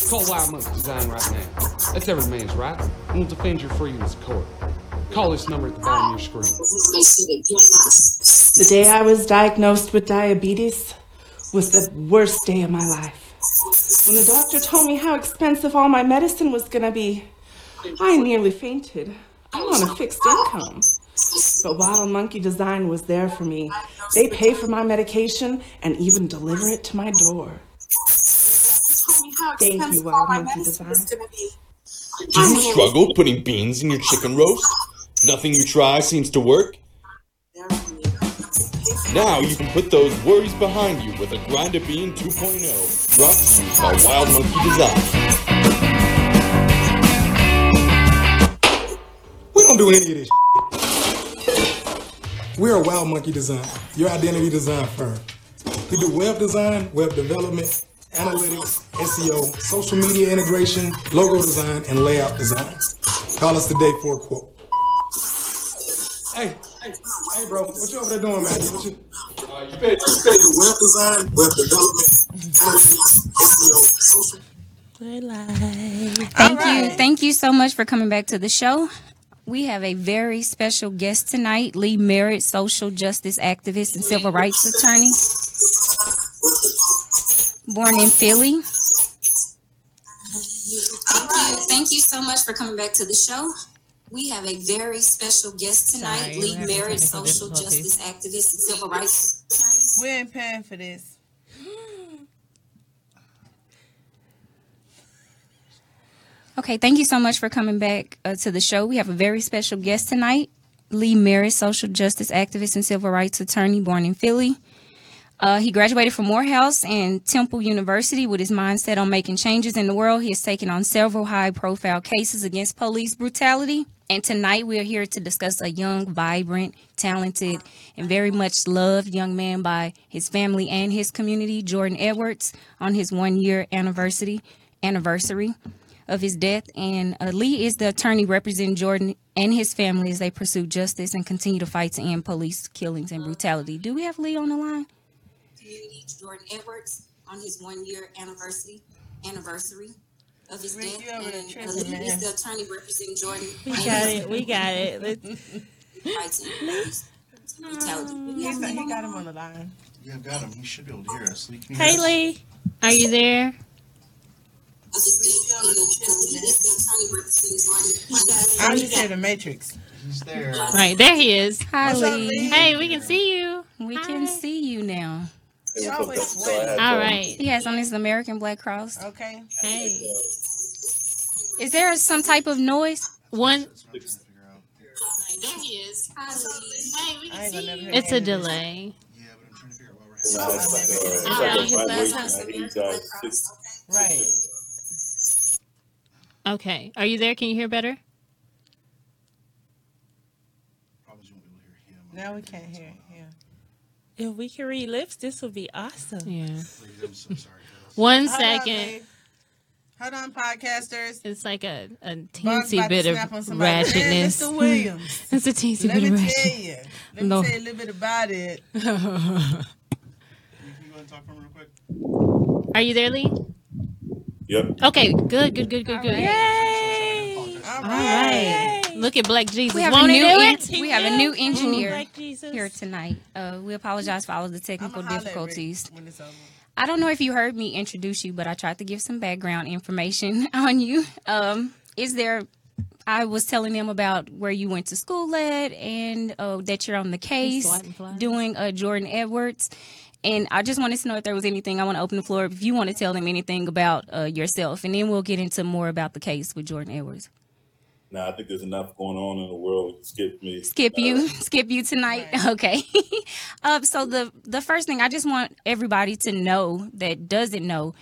Call Wild Monkey Design right now. That's every man's right. And will defend your freedoms in court. Call this number at the bottom of your screen. Make sure that you're not. The day I was diagnosed with diabetes was the worst day of my life. When the doctor told me how expensive all my medicine was going to be, I nearly fainted. I'm on a fixed income. But Wild Monkey Design was there for me. They pay for my medication and even deliver it to my door. Thank you, Wild Monkey Design. Do you struggle putting beans in your chicken roast? Nothing you try seems to work? Now you can put those worries behind you with a Grinder Bean 2.0, brought to you by Wild Monkey Design. Don't do any of this. We're a Wild Monkey Design, your identity design firm. We do web design, web development, analytics, SEO, social media integration, logo design, and layout design. Call us today for a quote. Hey, hey, hey, bro, what you over there doing, man? What you? Uh, you better, you better web design, web development, analytics, SEO, social. Good life. Thank you. Thank you so much for coming back to the show. We have a very special guest tonight, Lee Merritt, social justice activist and civil rights attorney. Born in Philly. Thank you. Thank you so much for coming back to the show. We have a very special guest tonight, Sorry, Lee we're Merritt, social justice activist and civil rights attorney. We ain't paying for this. Okay, thank you so much for coming back uh, to the show. We have a very special guest tonight, Lee Merritt, social justice activist and civil rights attorney, born in Philly. Uh, he graduated from Morehouse and Temple University with his mindset on making changes in the world. He has taken on several high profile cases against police brutality. And tonight we are here to discuss a young, vibrant, talented, and very much loved young man by his family and his community, Jordan Edwards, on his one year anniversary anniversary of his death. And uh, Lee is the attorney representing Jordan and his family as they pursue justice and continue to fight to end police killings and brutality. Do we have Lee on the line? Community, Jordan Edwards, on his one year anniversary anniversary of his death. you over there And, uh, Lee is the attorney representing Jordan. We got his it. We got it. *laughs* Let's- fight to end police brutality. He's, he got him on the line. Yeah, I've got him. He should be able to hear us. Lee, can Hey, hear us? Lee. Are you there? I'm just here the Matrix. He's there. Right there he is. Hi, What's up, Lee. Lee? Hey, we can see you. We Hi. can see you now. You always sweating. All right. He has on his American Black Cross. Okay. Hey. Is there some type of noise? One. Trying to figure out. There he is. Hey, we I ain't gonna never hear It's a any of this. delay. Yeah, but I'm trying to figure out why we're having his last Right. Okay. Are you there? Can you hear better? Probably won't be able to hear him. Now we can't hear him. If we can read lips, this would be awesome. Yeah. Ladies, I'm so sorry. One Hold on, second. Hold on, podcasters. It's like a, a Bug's teensy about to bit of snap on somebody. Man, ratchetness. Mr. *laughs* Williams. it's a teensy Let bit me of tell ratchet. you. Let me No. tell you a little bit about it. Lee, *laughs* Can you go ahead and talk for him real quick? Are you there, Lee? Yep. Okay. Good. Good. Good. Good. Good. Yay! All All right. Look at Black Jesus. We have Won't a he new do en- it? we have a new engineer Like Jesus. here tonight. Uh, we apologize for all of the I'ma technical holler at Rick difficulties. when it's over. I don't know if you heard me introduce you, but I tried to give some background information *laughs* on you. Um, is there? I was telling them about where you went to school at, and uh, that you're on the case swatting flies. doing uh, Jordan Edwards. And I just wanted to know if there was anything. I want to open the floor if you want to tell them anything about uh, yourself, and then we'll get into more about the case with Jordan Edwards. Nah, I think there's enough going on in the world. Skip me. skip you *laughs* skip you tonight *laughs* okay *laughs* um so the the first thing i just want everybody to know that doesn't know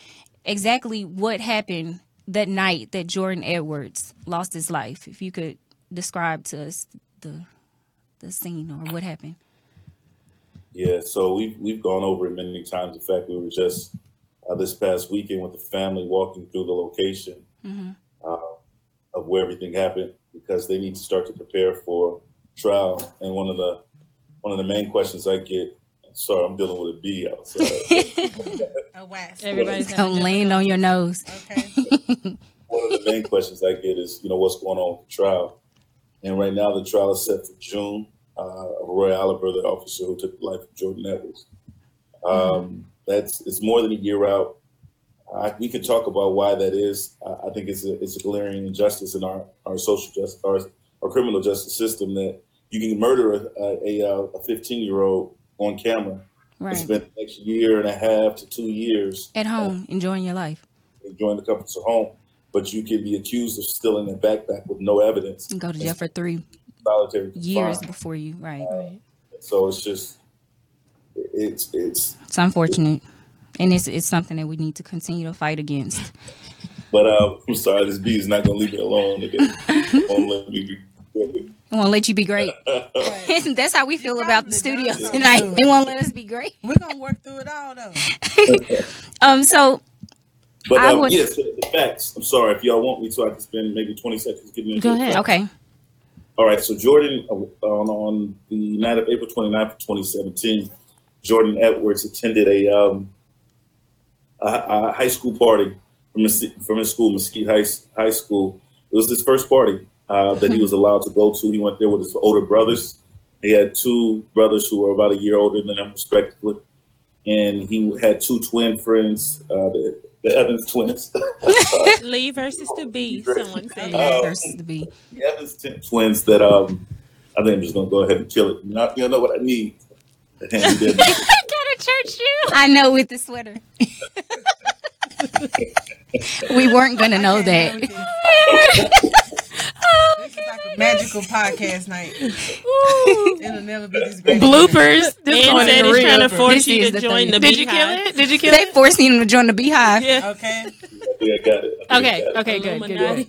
exactly what happened that night that jordan edwards lost his life if you could describe to us the the scene or what happened Yeah, so we've we've gone over it many times. In fact, we were just uh, this past weekend with the family walking through the location uh, of where everything happened because they need to start to prepare for trial. And one of the one of the main questions I get, sorry, I'm dealing with a bee outside. *laughs* A wasp. Everybody's gonna land on your nose Okay. *laughs* one of the main questions I get is, you know, what's going on with the trial? And right now, the trial is set for June. Uh, Roy Oliver, the officer who took the life of Jordan Edwards. Um, that's it's more than a year out. Uh, we can talk about why that is. Uh, I think it's a it's a glaring injustice in our, our social justice, our, our criminal justice system that you can murder a a, a 15 year old on camera and right spend the next year and a half to two years at home enjoying your life enjoying the comforts of home, but you can be accused of stealing a backpack with no evidence. and go to jail for three Solitary years confinement. before you right So it's just, it's it's. it's unfortunate and it's it's something that we need to continue to fight against But uh, I'm sorry, this bee is not gonna leave me alone today. *laughs* Won't let me be- I won't let you be great. *laughs* That's how we feel about the studio tonight. They won't let us be great. We're gonna work through it all though. *laughs* Um, so But I um, would- yes, the facts. I'm sorry if y'all want me to. I can spend maybe 20 seconds getting into Go the ahead. facts. okay, All right, so Jordan, uh, on, on the night of April 29th, of 2017, Jordan Edwards attended a, um, a, a high school party from his, from his school, Mesquite High, High School. It was his first party. uh, that he was *laughs* allowed to go to. He went there with his older brothers. He had two brothers who were about a year older than him, respectively, and he had two twin friends, uh, the, the Evans twins. *laughs* Lee versus the B. Someone said. Uh, versus the B. the Evans twins that um, I think I'm just gonna go ahead and kill it. Not, you know what I need. And he did. *laughs* Got a church shoe. I know with the sweater. *laughs* we weren't gonna know that. This is like a magical podcast night. It'll never be this great. Bloopers. This Man one said is he's trying to force This you to the join thing. the Did you kill it? Did you kill They it? forcing him to join the beehive. Yeah. Okay. Yeah, I got it. I think I Okay. got it. Okay. Good. Good.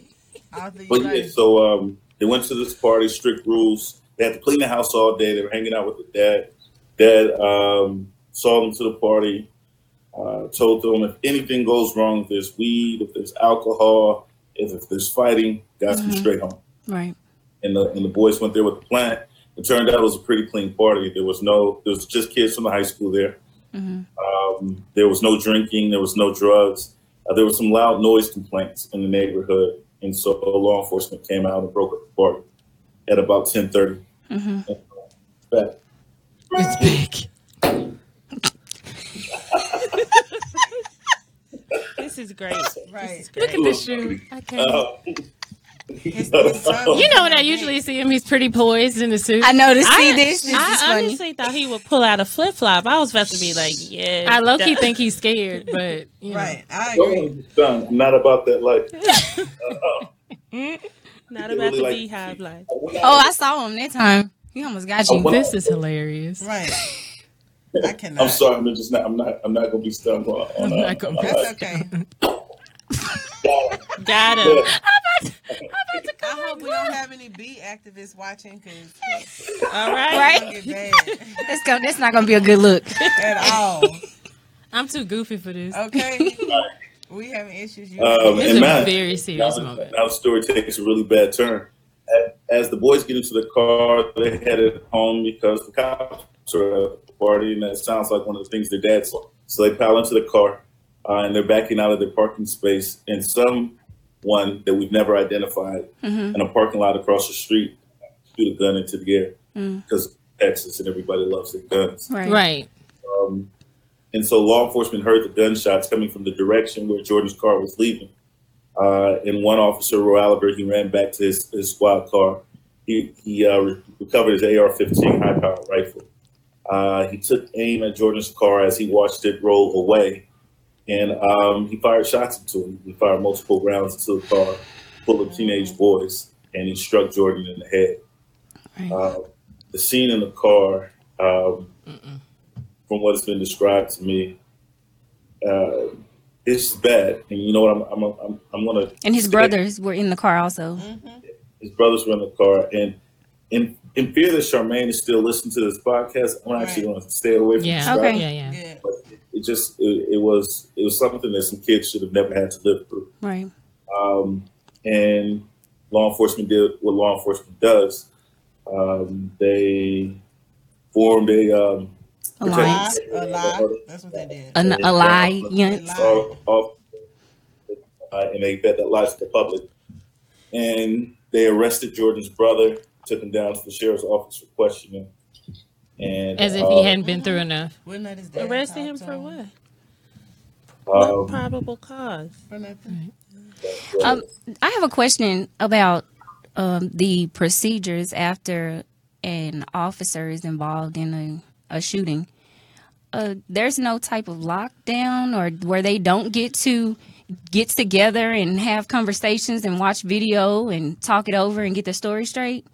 Good. But yeah, so um, they went to this party, strict rules. They had to clean the house all day. They were hanging out with the dad. Dad um, saw them to the party, uh, told them if anything goes wrong, if there's weed, if there's alcohol, if, if there's fighting, guys Mm-hmm. be straight home. Right. And the, and the boys went there with the plant. It turned out it was a pretty clean party. There was no, there was just kids from the high school there. Mm-hmm. Um, there was no drinking. There was no drugs. Uh, there were some loud noise complaints in the neighborhood, and so law enforcement came out and broke up the party at about ten thirty. Mm-hmm. It's big. This is great. Right. This is Look at this shoe. I can't. Uh, His- his *laughs* son- You know when I usually see him, he's pretty poised in the suit. I know to see I, this. This is I funny. honestly thought he would pull out a flip flop. I was about to be like, yeah. I low key think he's scared, but you *laughs* know. Right. I don't agree. understand. I'm not about that life. *laughs* Uh, Not about really the like- beehive life. Oh, I saw him that time. He almost got you. This is hilarious. Right. I cannot. I'm sorry. I'm just not. I'm not. I'm not gonna be stung on. on, I'm uh, not gonna on be- a- That's okay. *laughs* Got him. I hope we don't have any bee activists watching because All right. Right? get bad *laughs* That's go. That's not gonna be a good look. at all. I'm too goofy for this. Okay. *laughs* We have issues. You Um, This and is a very serious now, moment. now the story takes a really bad turn. As, as the boys get into the car, they headed home because the cops are of party, and that sounds like one of the things their dad saw. So they pile into the car, uh, and they're backing out of their parking space, and someone that we've never identified Mm-hmm. in a parking lot across the street shoot a gun into the air Mm. because Texas and everybody loves their guns. Right. Right. Um, and so law enforcement heard the gunshots coming from the direction where Jordan's car was leaving. Uh, and one officer, Roy Oliver, he ran back to his, his squad car. He, he uh, re- recovered his AR-15 high-powered rifle. Uh, he took aim at Jordan's car as he watched it roll away, and um, he fired shots into him. He fired multiple rounds into the car, full of teenage boys, and he struck Jordan in the head. Right. Uh, the scene in the car, um, from what has been described to me, uh, it's bad. And you know what? I'm I'm I'm, I'm gonna. And his say- brothers were in the car also. His brothers were in the car, and in in fear that Charmaine is still listening to this podcast, I'm actually going to stay away from Yeah. Okay. Yeah. Yeah. Yeah. But it, it just it, it was it was something that some kids should have never had to live through. Right. Um, and law enforcement did what law enforcement does. Um, they formed a um, Alliance. A lie. That's what they did. An and- alliance. off- off- uh, and they fed that lies to the public. And they arrested Jordan's brother, took him down to the sheriff's office for questioning. And As if uh, he hadn't been through enough. Wouldn't let his dad Arrested him for what? um, what probable cause? For nothing. Um, I have a question about um, the procedures after an officer is involved in a, a shooting. Uh, there's no type of lockdown or where they don't get to get together and have conversations and watch video and talk it over and get the story straight.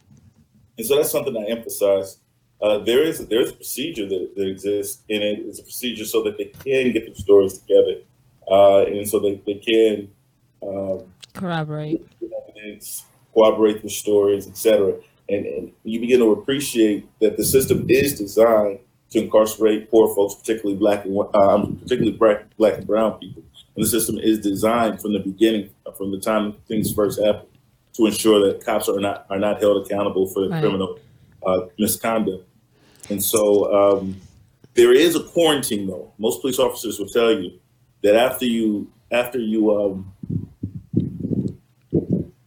And so that's something I emphasize. Uh, there is there is a procedure that, that exists, and it is a procedure so that they can get the stories together, uh, and so they, they can um, Corroborate. evidence, corroborate the stories, etc. And, and you begin to appreciate that the system is designed to incarcerate poor folks, particularly black and um, particularly black, black and brown people. And the system is designed from the beginning, from the time things first happen, to ensure that cops are not are not held accountable for Right. criminal uh, misconduct. And so um, there is a quarantine, though. Most police officers will tell you that after you after you um,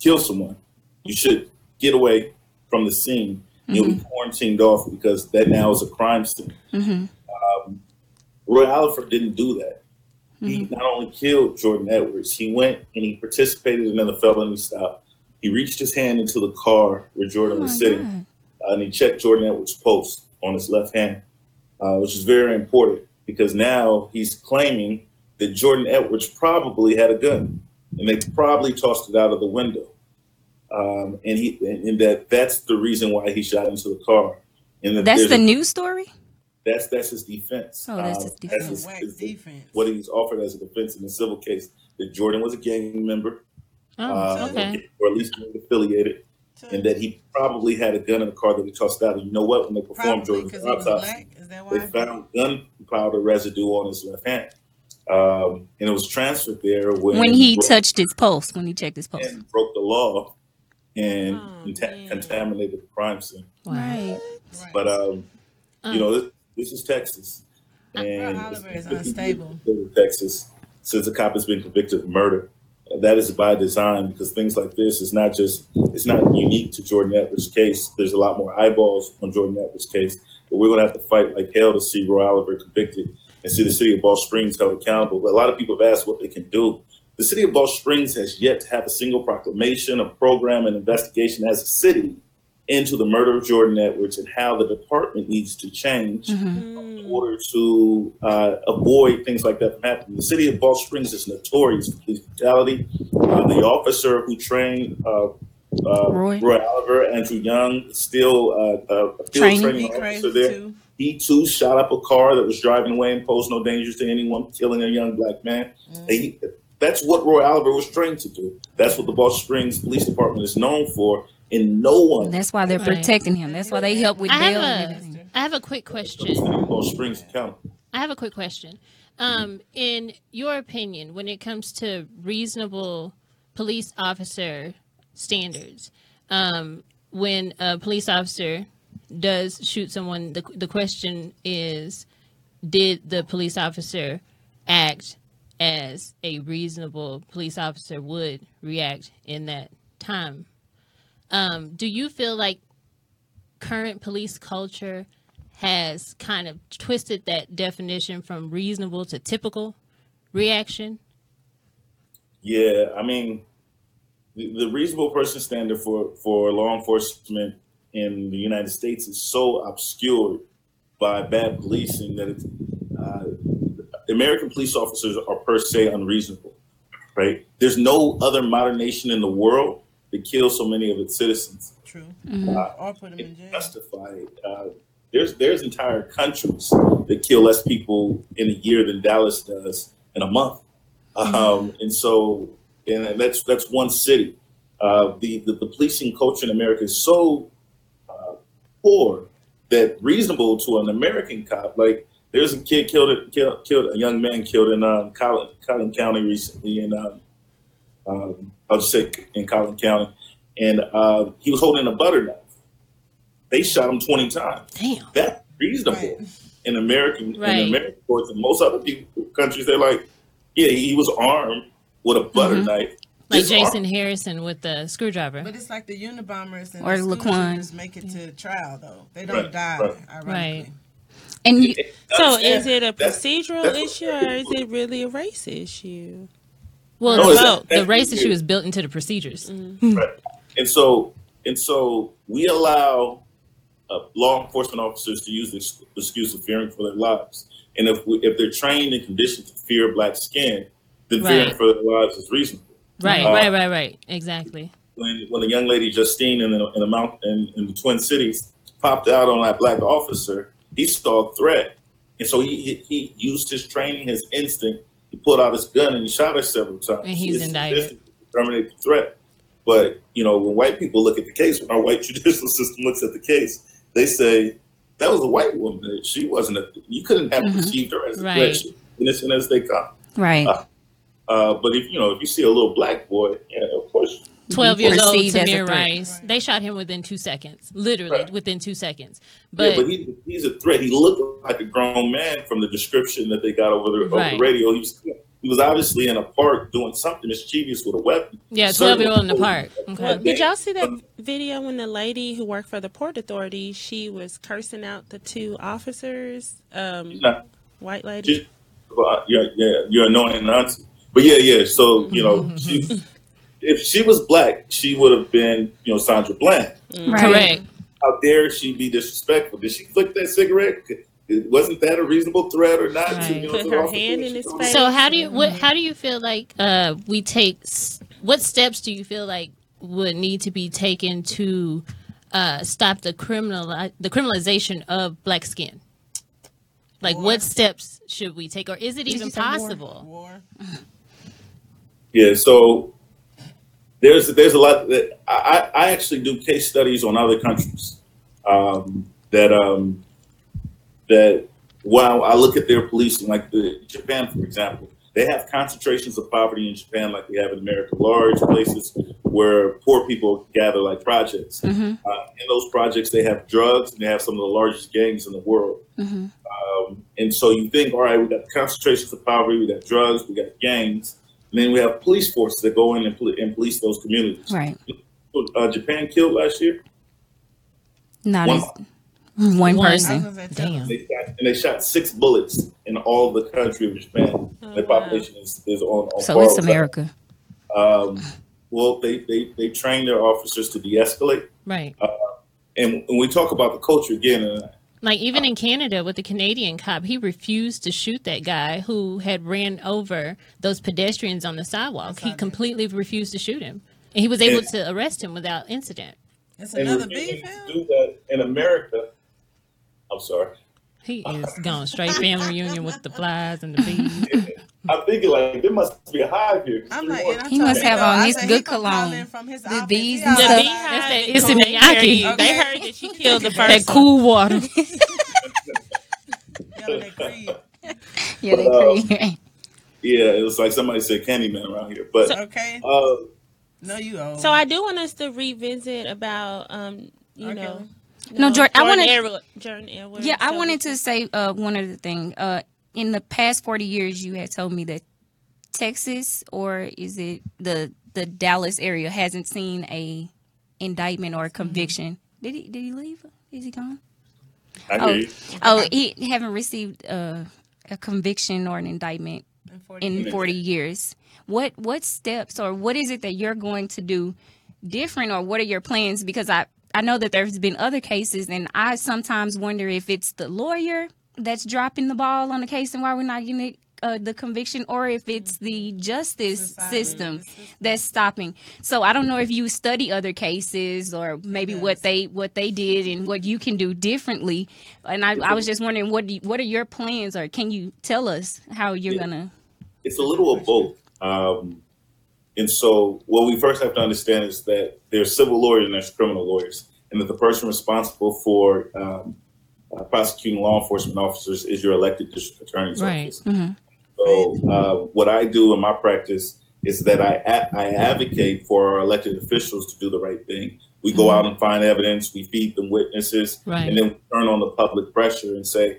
kill someone, you should get away from the scene. You'll be quarantined off because that now is a crime scene. Mm-hmm. Um, Roy Oliver didn't do that. He not only killed Jordan Edwards, he went and he participated in another felony stop. He reached his hand into the car where Jordan was sitting, uh, and he checked Jordan Edwards' pulse on his left hand, uh, which is very important because now he's claiming that Jordan Edwards probably had a gun, and they probably tossed it out of the window, um, and he and, and that that's the reason why he shot into the car. And that That's the a- news story. that's that's his defense. Oh, that's Um, his defense. his- Whack his- defense. what he's offered as a defense in the civil case that Jordan was a gang member, Oh, uh, okay. or at least gang affiliated, and that he probably had a gun in the car that he tossed out. And you know what? When they performed Jordan's because he was autopsy. Is that they why? found gunpowder residue on his left hand, um, and it was transferred there when, When he broke- touched his pulse, when he checked his pulse. and broke the law and Oh, conta- contaminated the crime scene. Right. But um, Um, you know, this, this is Texas, Bro, and Oliver is unstable. in Texas, since a cop has been convicted of murder, that is by design because things like this is not just it's not unique to Jordan Edwards' case. There's a lot more eyeballs on Jordan Edwards' case, but we're to have to fight like hell to see Roy Oliver convicted and see the city of Balch Springs held accountable. But a lot of people have asked what they can do. The city of Balch Springs has yet to have a single proclamation, a program, an investigation as a city into the murder of Jordan Edwards and how the department needs to change Mm-hmm. in order to uh, avoid things like that from happening. The city of Balch Springs is notorious for police brutality. Uh, the officer who trained uh, uh, Roy. Roy. Oliver, Andrew Young, still uh, uh, a field Training. training, officer there. too. He too shot up a car that was driving away and posed no danger to anyone, killing a young black man. Mm. He- that's what Roy Oliver was trained to do. That's what the Balch Springs Police Department is known for, and no one That's why they're Right. protecting him. That's why they help with I bail and have everything. a, I have a quick question. in Springs County. I have a quick question. Um, in your opinion, when it comes to reasonable police officer standards, um, when a police officer does shoot someone, the, the question is, did the police officer act as a reasonable police officer would react in that time? Um, do you feel like current police culture has kind of twisted that definition from reasonable to typical reaction? Yeah, I mean, the, the reasonable person standard for, for law enforcement in the United States is so obscured by bad policing that it's, uh, American police officers are per se unreasonable, right? There's no other modern nation in the world that kills so many of its citizens. True. Mm-hmm. Uh, Or put him in jail. justified. Uh, there's there's entire countries that kill less people in a year than Dallas does in a month, um, and so and that's that's one city. Uh, the, the the policing culture in America is so uh, poor that reasonable to an American cop, like there's a kid killed killed, killed a young man killed in um, Collin, Collin County recently, and um, um, I'll just say in Collin County, and uh, he was holding a butter knife. They shot him 20 times. Damn. That's reasonable Right. in American Right. in American courts. And most other people, countries, they're like, yeah, he was armed with a butter knife. Like Disarmed. Jason Harrison with the screwdriver. But it's like the Unabombers and Or the school Laquan. make it to trial though. They don't Right, die. right. Ironically. Right. And you, So is it a procedural that's what issue or is it really a race issue? Well, No, it's it's- The race issue is built into the procedures. Right. And so and so we allow uh, law enforcement officers to use the excuse of fearing for their lives. And if we, if they're trained and conditioned to fear black skin, then fearing for their lives is reasonable. Right, Uh, right, right, right. Exactly. when when a young lady Justine in the in the mount in, in the Twin Cities popped out on that black officer, he saw a threat, and so he, he he used his training, his instinct. He pulled out his gun and he shot her several times. And he's It's indicted. Terminate the threat. But you know, when white people look at the case, when our white *laughs* judicial system looks at the case, they say that was a white woman. She wasn't a. You couldn't have perceived her as a Right. threat. Innocent as they come. right. Uh, uh, but if you know, if you see a little black boy, yeah, of course 12 years old, perceived as a Tamir. Rice. They shot him within two seconds. Literally Right. within two seconds. yeah, But, but he, he's a threat. He looked like a grown man from the description that they got over the, over the radio. He was, he He was obviously in a park doing something mischievous with a weapon. Yeah, 12 year old in the park. Okay. Well, did y'all see that video when the lady who worked for the Port Authority she was cursing out the two officers? Um, Not- white lady. She- well, yeah, yeah, you're annoying auntie. But yeah, yeah. So you know, she, if she was black, she would have been, you know, Sandra Bland. Right. Correct. How dare she be disrespectful? Did she flick that cigarette? Wasn't that a reasonable threat or not? to, you know, Put her hand in his face. So how do you what how do you feel like uh we take what steps do you feel like would need to be taken to uh stop the criminal the criminalization of black skin? Like what steps should we take or is it Did even you say war? possible? Yeah, so there's there's a lot that I, I actually do case studies on other countries um, that um, that while I look at their policing, like the Japan, for example, they have concentrations of poverty in Japan like we have in America, large places where poor people gather like projects. Mm-hmm. Uh, in those projects, they have drugs and they have some of the largest gangs in the world. Mm-hmm. Um, and so you think, all right, we got concentrations of poverty, we got drugs, we got gangs, and then we have police forces that go in and, poli- and police those communities. Right. Uh, Japan killed last year. Not One- as one One. person. Damn. They shot, and they shot six bullets in all the country of Japan. Their population is, is on, on So it's. America. Um, well, they, they, they train their officers to de-escalate. Right. Uh, and when we talk about the culture again, and Like even oh. in Canada with the Canadian cop, he refused to shoot that guy who had ran over those pedestrians on the sidewalk. He completely refused to shoot him. And he was able Yeah. to arrest him without incident. It's and another refusing beef. do that in America. I'm sorry. He is gone straight *laughs* family reunion with the flies and the bees. *laughs* I'm thinking like there must be a hive here. I'm like, and I He must have though, on this good he come cologne. From his The bees and outside. stuff. That's that It's Issey Miyake. okay. They heard that she killed the *laughs* That first cool water. *laughs* Yelling at Creed. Yeah, they But, uh, create. Yeah, it was like somebody said Candyman around here. But Okay. uh, No, you old. So I do want us to revisit about um, you Okay. know. No, Jordan, I wanted- Edward, Jordan Edwards. Yeah, I wanted to say uh, one other thing. Uh, in the past forty years, you had told me that Texas or is it the the Dallas area hasn't seen a indictment or a conviction. Did he did he leave? Is he gone? I oh, hear oh, he haven't received uh, a conviction or an indictment in 40 years. What what steps or what is it that you're going to do different or what are your plans because I I know that there's been other cases and I sometimes wonder if it's the lawyer that's dropping the ball on the case and why we're not getting it, uh, the conviction or if it's the justice system that's stopping. So I don't know if you study other cases or maybe what they what they did and what you can do differently. And I, I was just wondering what do you, what are your plans or can you tell us how you're gonna it's a little of both. Um, and so, what we first have to understand is that there's civil lawyers and there's criminal lawyers, and that the person responsible for um, uh, prosecuting law enforcement officers is your elected district attorney's Right. office. So, uh, what I do in my practice is that I a- I advocate for our elected officials to do the right thing. We go out and find evidence, we feed them witnesses, Right. and then we turn on the public pressure and say,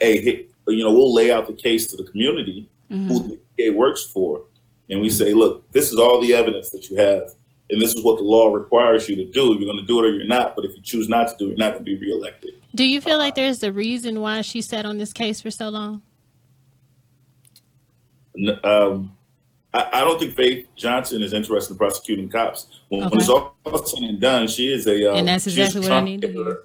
"Hey, hey, you know, we'll lay out the case to the community who the DA works for, and we say, look, this is all the evidence that you have, and this is what the law requires you to do. You're going to do it or you're not. But if you choose not to do it, you're not going to be reelected." Do you feel like there's a reason why she sat on this case for so long? Um, I, I don't think Faith Johnson is interested in prosecuting cops. When, when it's all said and done, she is a um, And that's exactly what I Trump need to era- hear.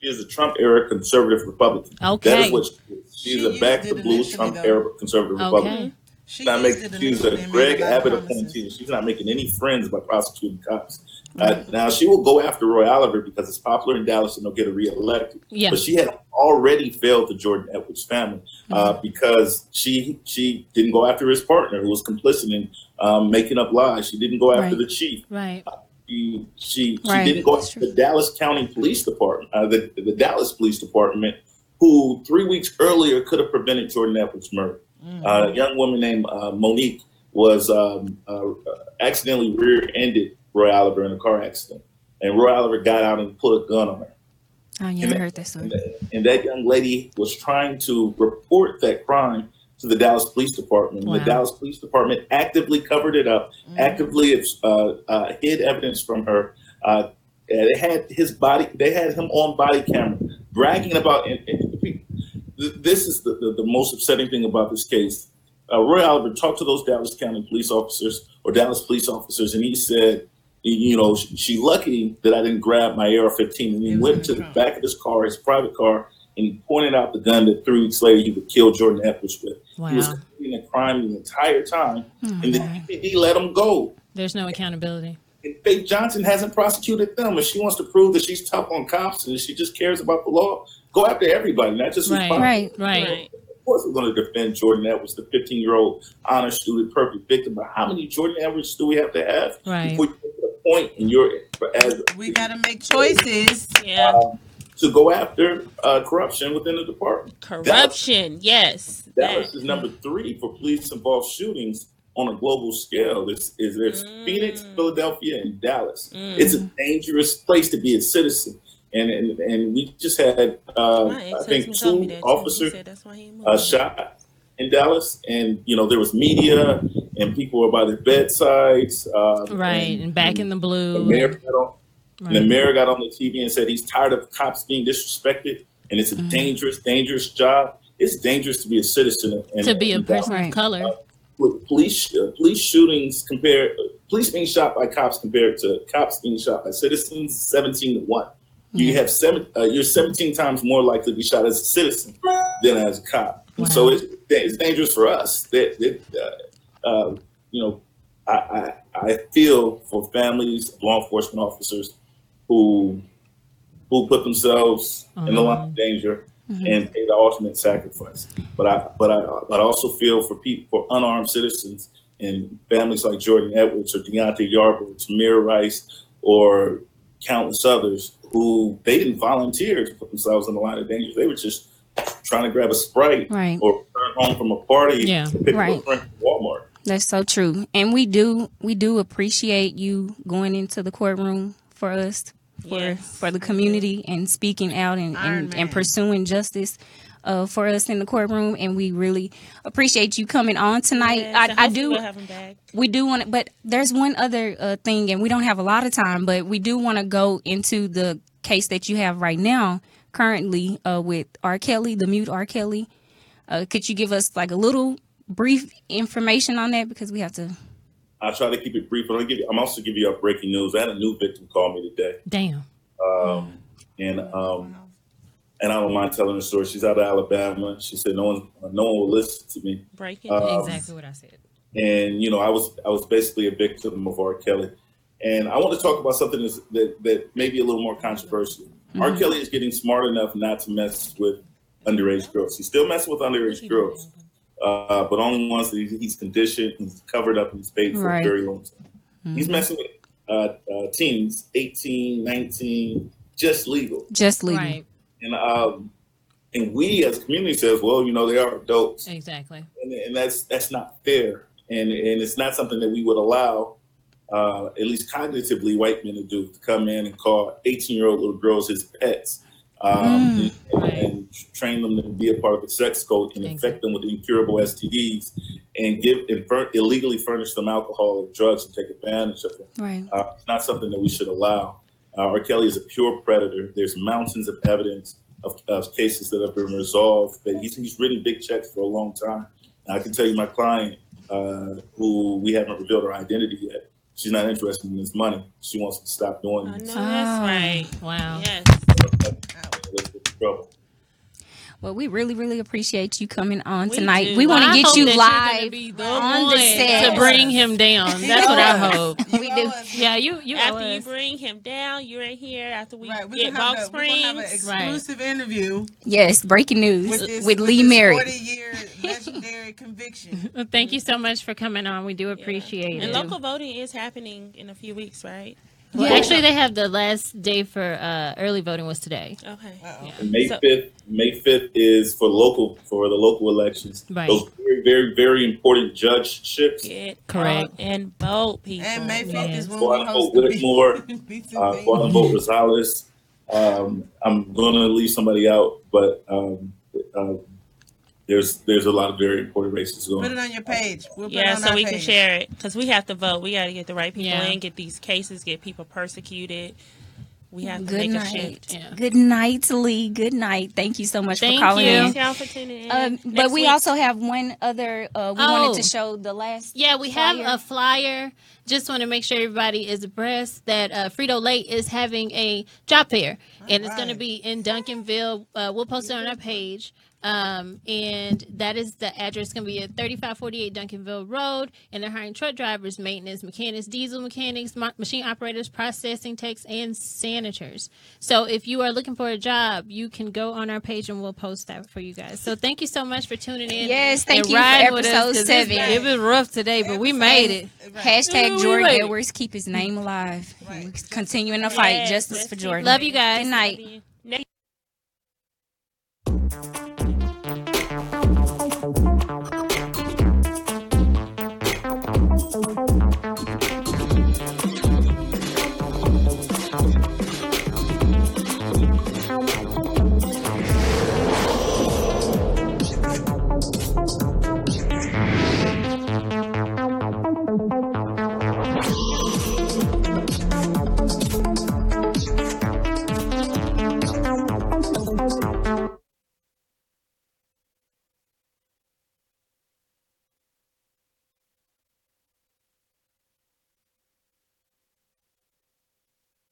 She is a Trump era conservative Republican. That Okay. is what she is. She's She a back to blue Trump era conservative Republican. Okay. She not making, it she's a Greg made a lot of Abbott promises. appointee. She's not making any friends by prosecuting cops. Uh, now she will go after Roy Oliver because it's popular in Dallas and they'll get her reelected. Yeah. But she had already failed the Jordan Edwards family uh, Mm-hmm. because she she didn't go after his partner who was complicit in um, making up lies. She didn't go after Right. the chief. Right. She she, she Right. didn't go That's after the Dallas County Police Department, uh, the the Dallas Police Department, who three weeks earlier could have prevented Jordan Edwards' murder. Uh, a young woman named uh, Monique was um, uh, accidentally rear-ended Roy Oliver in a car accident, and Roy Oliver got out and put a gun on her. I And never that- heard that story. And that, and that young lady was trying to report that crime to the Dallas Police Department. Wow. The Dallas Police Department actively covered it up, actively uh, uh, hid evidence from her. Uh, they had his body. They had him on body camera bragging about. And, and this is the, the, the most upsetting thing about this case. Uh, Roy Oliver talked to those Dallas County police officers or Dallas police officers, and he said, "You know, she, she lucky that I didn't grab my AR-15." And he went to the back of his car, his private car, and he pointed out the gun that three weeks later he would kill Jordan Edwards with. He was committing a crime the entire time, Oh, and the my. DPD let him go. There's no accountability. And Faith Johnson hasn't prosecuted them. If she wants to prove that she's tough on cops and she just cares about the law, go after everybody, not just who's Right, right, right. Of course, we're going to defend Jordan Edwards, the 15 year old honor student, perfect victim. But how many Jordan Edwards do we have to have Right. before you get to the point and you're as We got to make choices. Yeah. um, to go after uh, corruption within the department? Corruption, yes. Dallas is number three for police involved shootings on a global scale. It's, is there's Phoenix, Philadelphia, and Dallas. Mm. It's a dangerous place to be a citizen. And and, and we just had uh, My I think ex-husband told me two that too. He officers said that's why he moved. uh, shot in Dallas, and you know there was media and people were by their bedsides. Uh, Right, and back in the the blue. mayor got on, and the mayor got on the TV and said he's tired of cops being disrespected, and it's a Mm-hmm. dangerous, dangerous job. It's dangerous to be a citizen and To be a person Dallas. of color. With police uh, police shootings compared, police being shot by cops compared to cops being shot by citizens, seventeen to one. You have seven. Uh, you're 17 times more likely to be shot as a citizen than as a cop. And So it's, it's dangerous for us. That, that uh, uh, you know, I, I I feel for families, law enforcement officers who who put themselves in the line of danger and pay the ultimate sacrifice. But I but I but I also feel for people for unarmed citizens and families like Jordan Edwards or Deontay Yarborough, Tamir Rice, or countless others who they didn't volunteer to put themselves in the line of danger. They were just trying to grab a sprite Right. or return home from a party Yeah. to pick Right. up a friend from Walmart. That's so true. And we do we do appreciate you going into the courtroom for us, for Yes, for the community and speaking out and, and, and pursuing justice uh, for us in the courtroom. And we really appreciate you coming on tonight. Yes, I, I do we'll back. we do want to, but there's one other uh, thing, and we don't have a lot of time, but we do want to go into the case that you have right now, currently uh, with R. Kelly, the mute R. Kelly. Uh, could you give us like a little brief information on that because we have to? I'll try to keep it brief, but I'll give you, I'm also give you a breaking news. I had a new victim call me today. Damn. Um, and um, and I don't mind telling the story. She's out of Alabama. She said no one no one will listen to me. Breaking Um, exactly what I said. And you know, I was I was basically a victim of R. Kelly. And I want to talk about something that that may be a little more controversial. R. Mhm. Kelly is getting smart enough not to mess with underage girls. He's still messing with underage girls, uh, but only ones that he's, he's conditioned, he's covered up, and he's paid for Right. a very long time. He's Mhm. messing with uh, uh, teens, 18, 19, just legal. Just legal. Right. And um, and we as a community says, well, you know, they are adults, Exactly. and, and that's that's not fair, and and it's not something that we would allow, uh, at least cognitively, white men to do to come in and call 18 year old little girls his pets. Um, and, and train them to be a part of the sex code and infect them with incurable STDs and give and illegally furnish them alcohol or drugs and take advantage of them. Right. Uh, it's not something that we should allow. Uh, R. Kelly is a pure predator. There's mountains of evidence of, of cases that have been resolved. But he's, he's written big checks for a long time. And I can tell you, my client, uh, who we haven't revealed her identity yet, she's not interested in this money. She wants to stop doing I know this. that's right. Wow. Yes. Trouble. Well, we really, really appreciate you coming on We tonight. do. We want Well, I to get hope you that you're live be the on the set to bring him down. *laughs* That's what I hope. we do. Yeah, you you after you bring him down, you're in here. After we Right, we get gonna have Balch a- we gonna have an Springs, exclusive interview Yes, breaking news with, with, this, Lee this Merritt. 40 year *laughs* legendary conviction. Well, thank you so much for coming on. We do appreciate and it. And local voting is happening in a few weeks, right? Well, actually, they have the last day for uh, early voting was today. Okay. And May So- fifth, May fifth is for local for the local elections. Right. Those very, very, very important judgeships. Get Correct. out and vote, people. And May 5th is when we Guadalupe host the Whitmore, *laughs* beats uh, Guadalupe Rosales. Um, I'm going to leave somebody out, but um, uh, there's there's a lot of very important races going. Put it on your page. We'll Yeah, so our we can share it because we have to vote. We got to get the right people Yeah. in, get these cases, get people persecuted. We have to Good make a night. shift. Good night, Lee. Good night. Thank you so much Thank for calling you. in. Thanks y'all for tuning in. Um, but we week- also have one other. Uh, we Oh. wanted to show the last. Yeah, we flyer. have a flyer. Just want to make sure everybody is abreast that uh, Frito Lay is having a job fair, and it's going to be in Duncanville. Uh, we'll post it on our page. Um, and that is the address going to be at 3548 Duncanville Road. And they're hiring truck drivers, maintenance mechanics, diesel mechanics, ma- machine operators, processing techs, and sanitors. So if you are looking for a job, you can go on our page and we'll post that for you guys. So thank you so much for tuning in. Yes, thank you for us, episode it's- seven. It was rough today, but we made it. Hashtag Jordan wait. Edwards keep his name alive. Right. Continuing the fight. Yes, Justice for Jordan. Love you guys. Good night.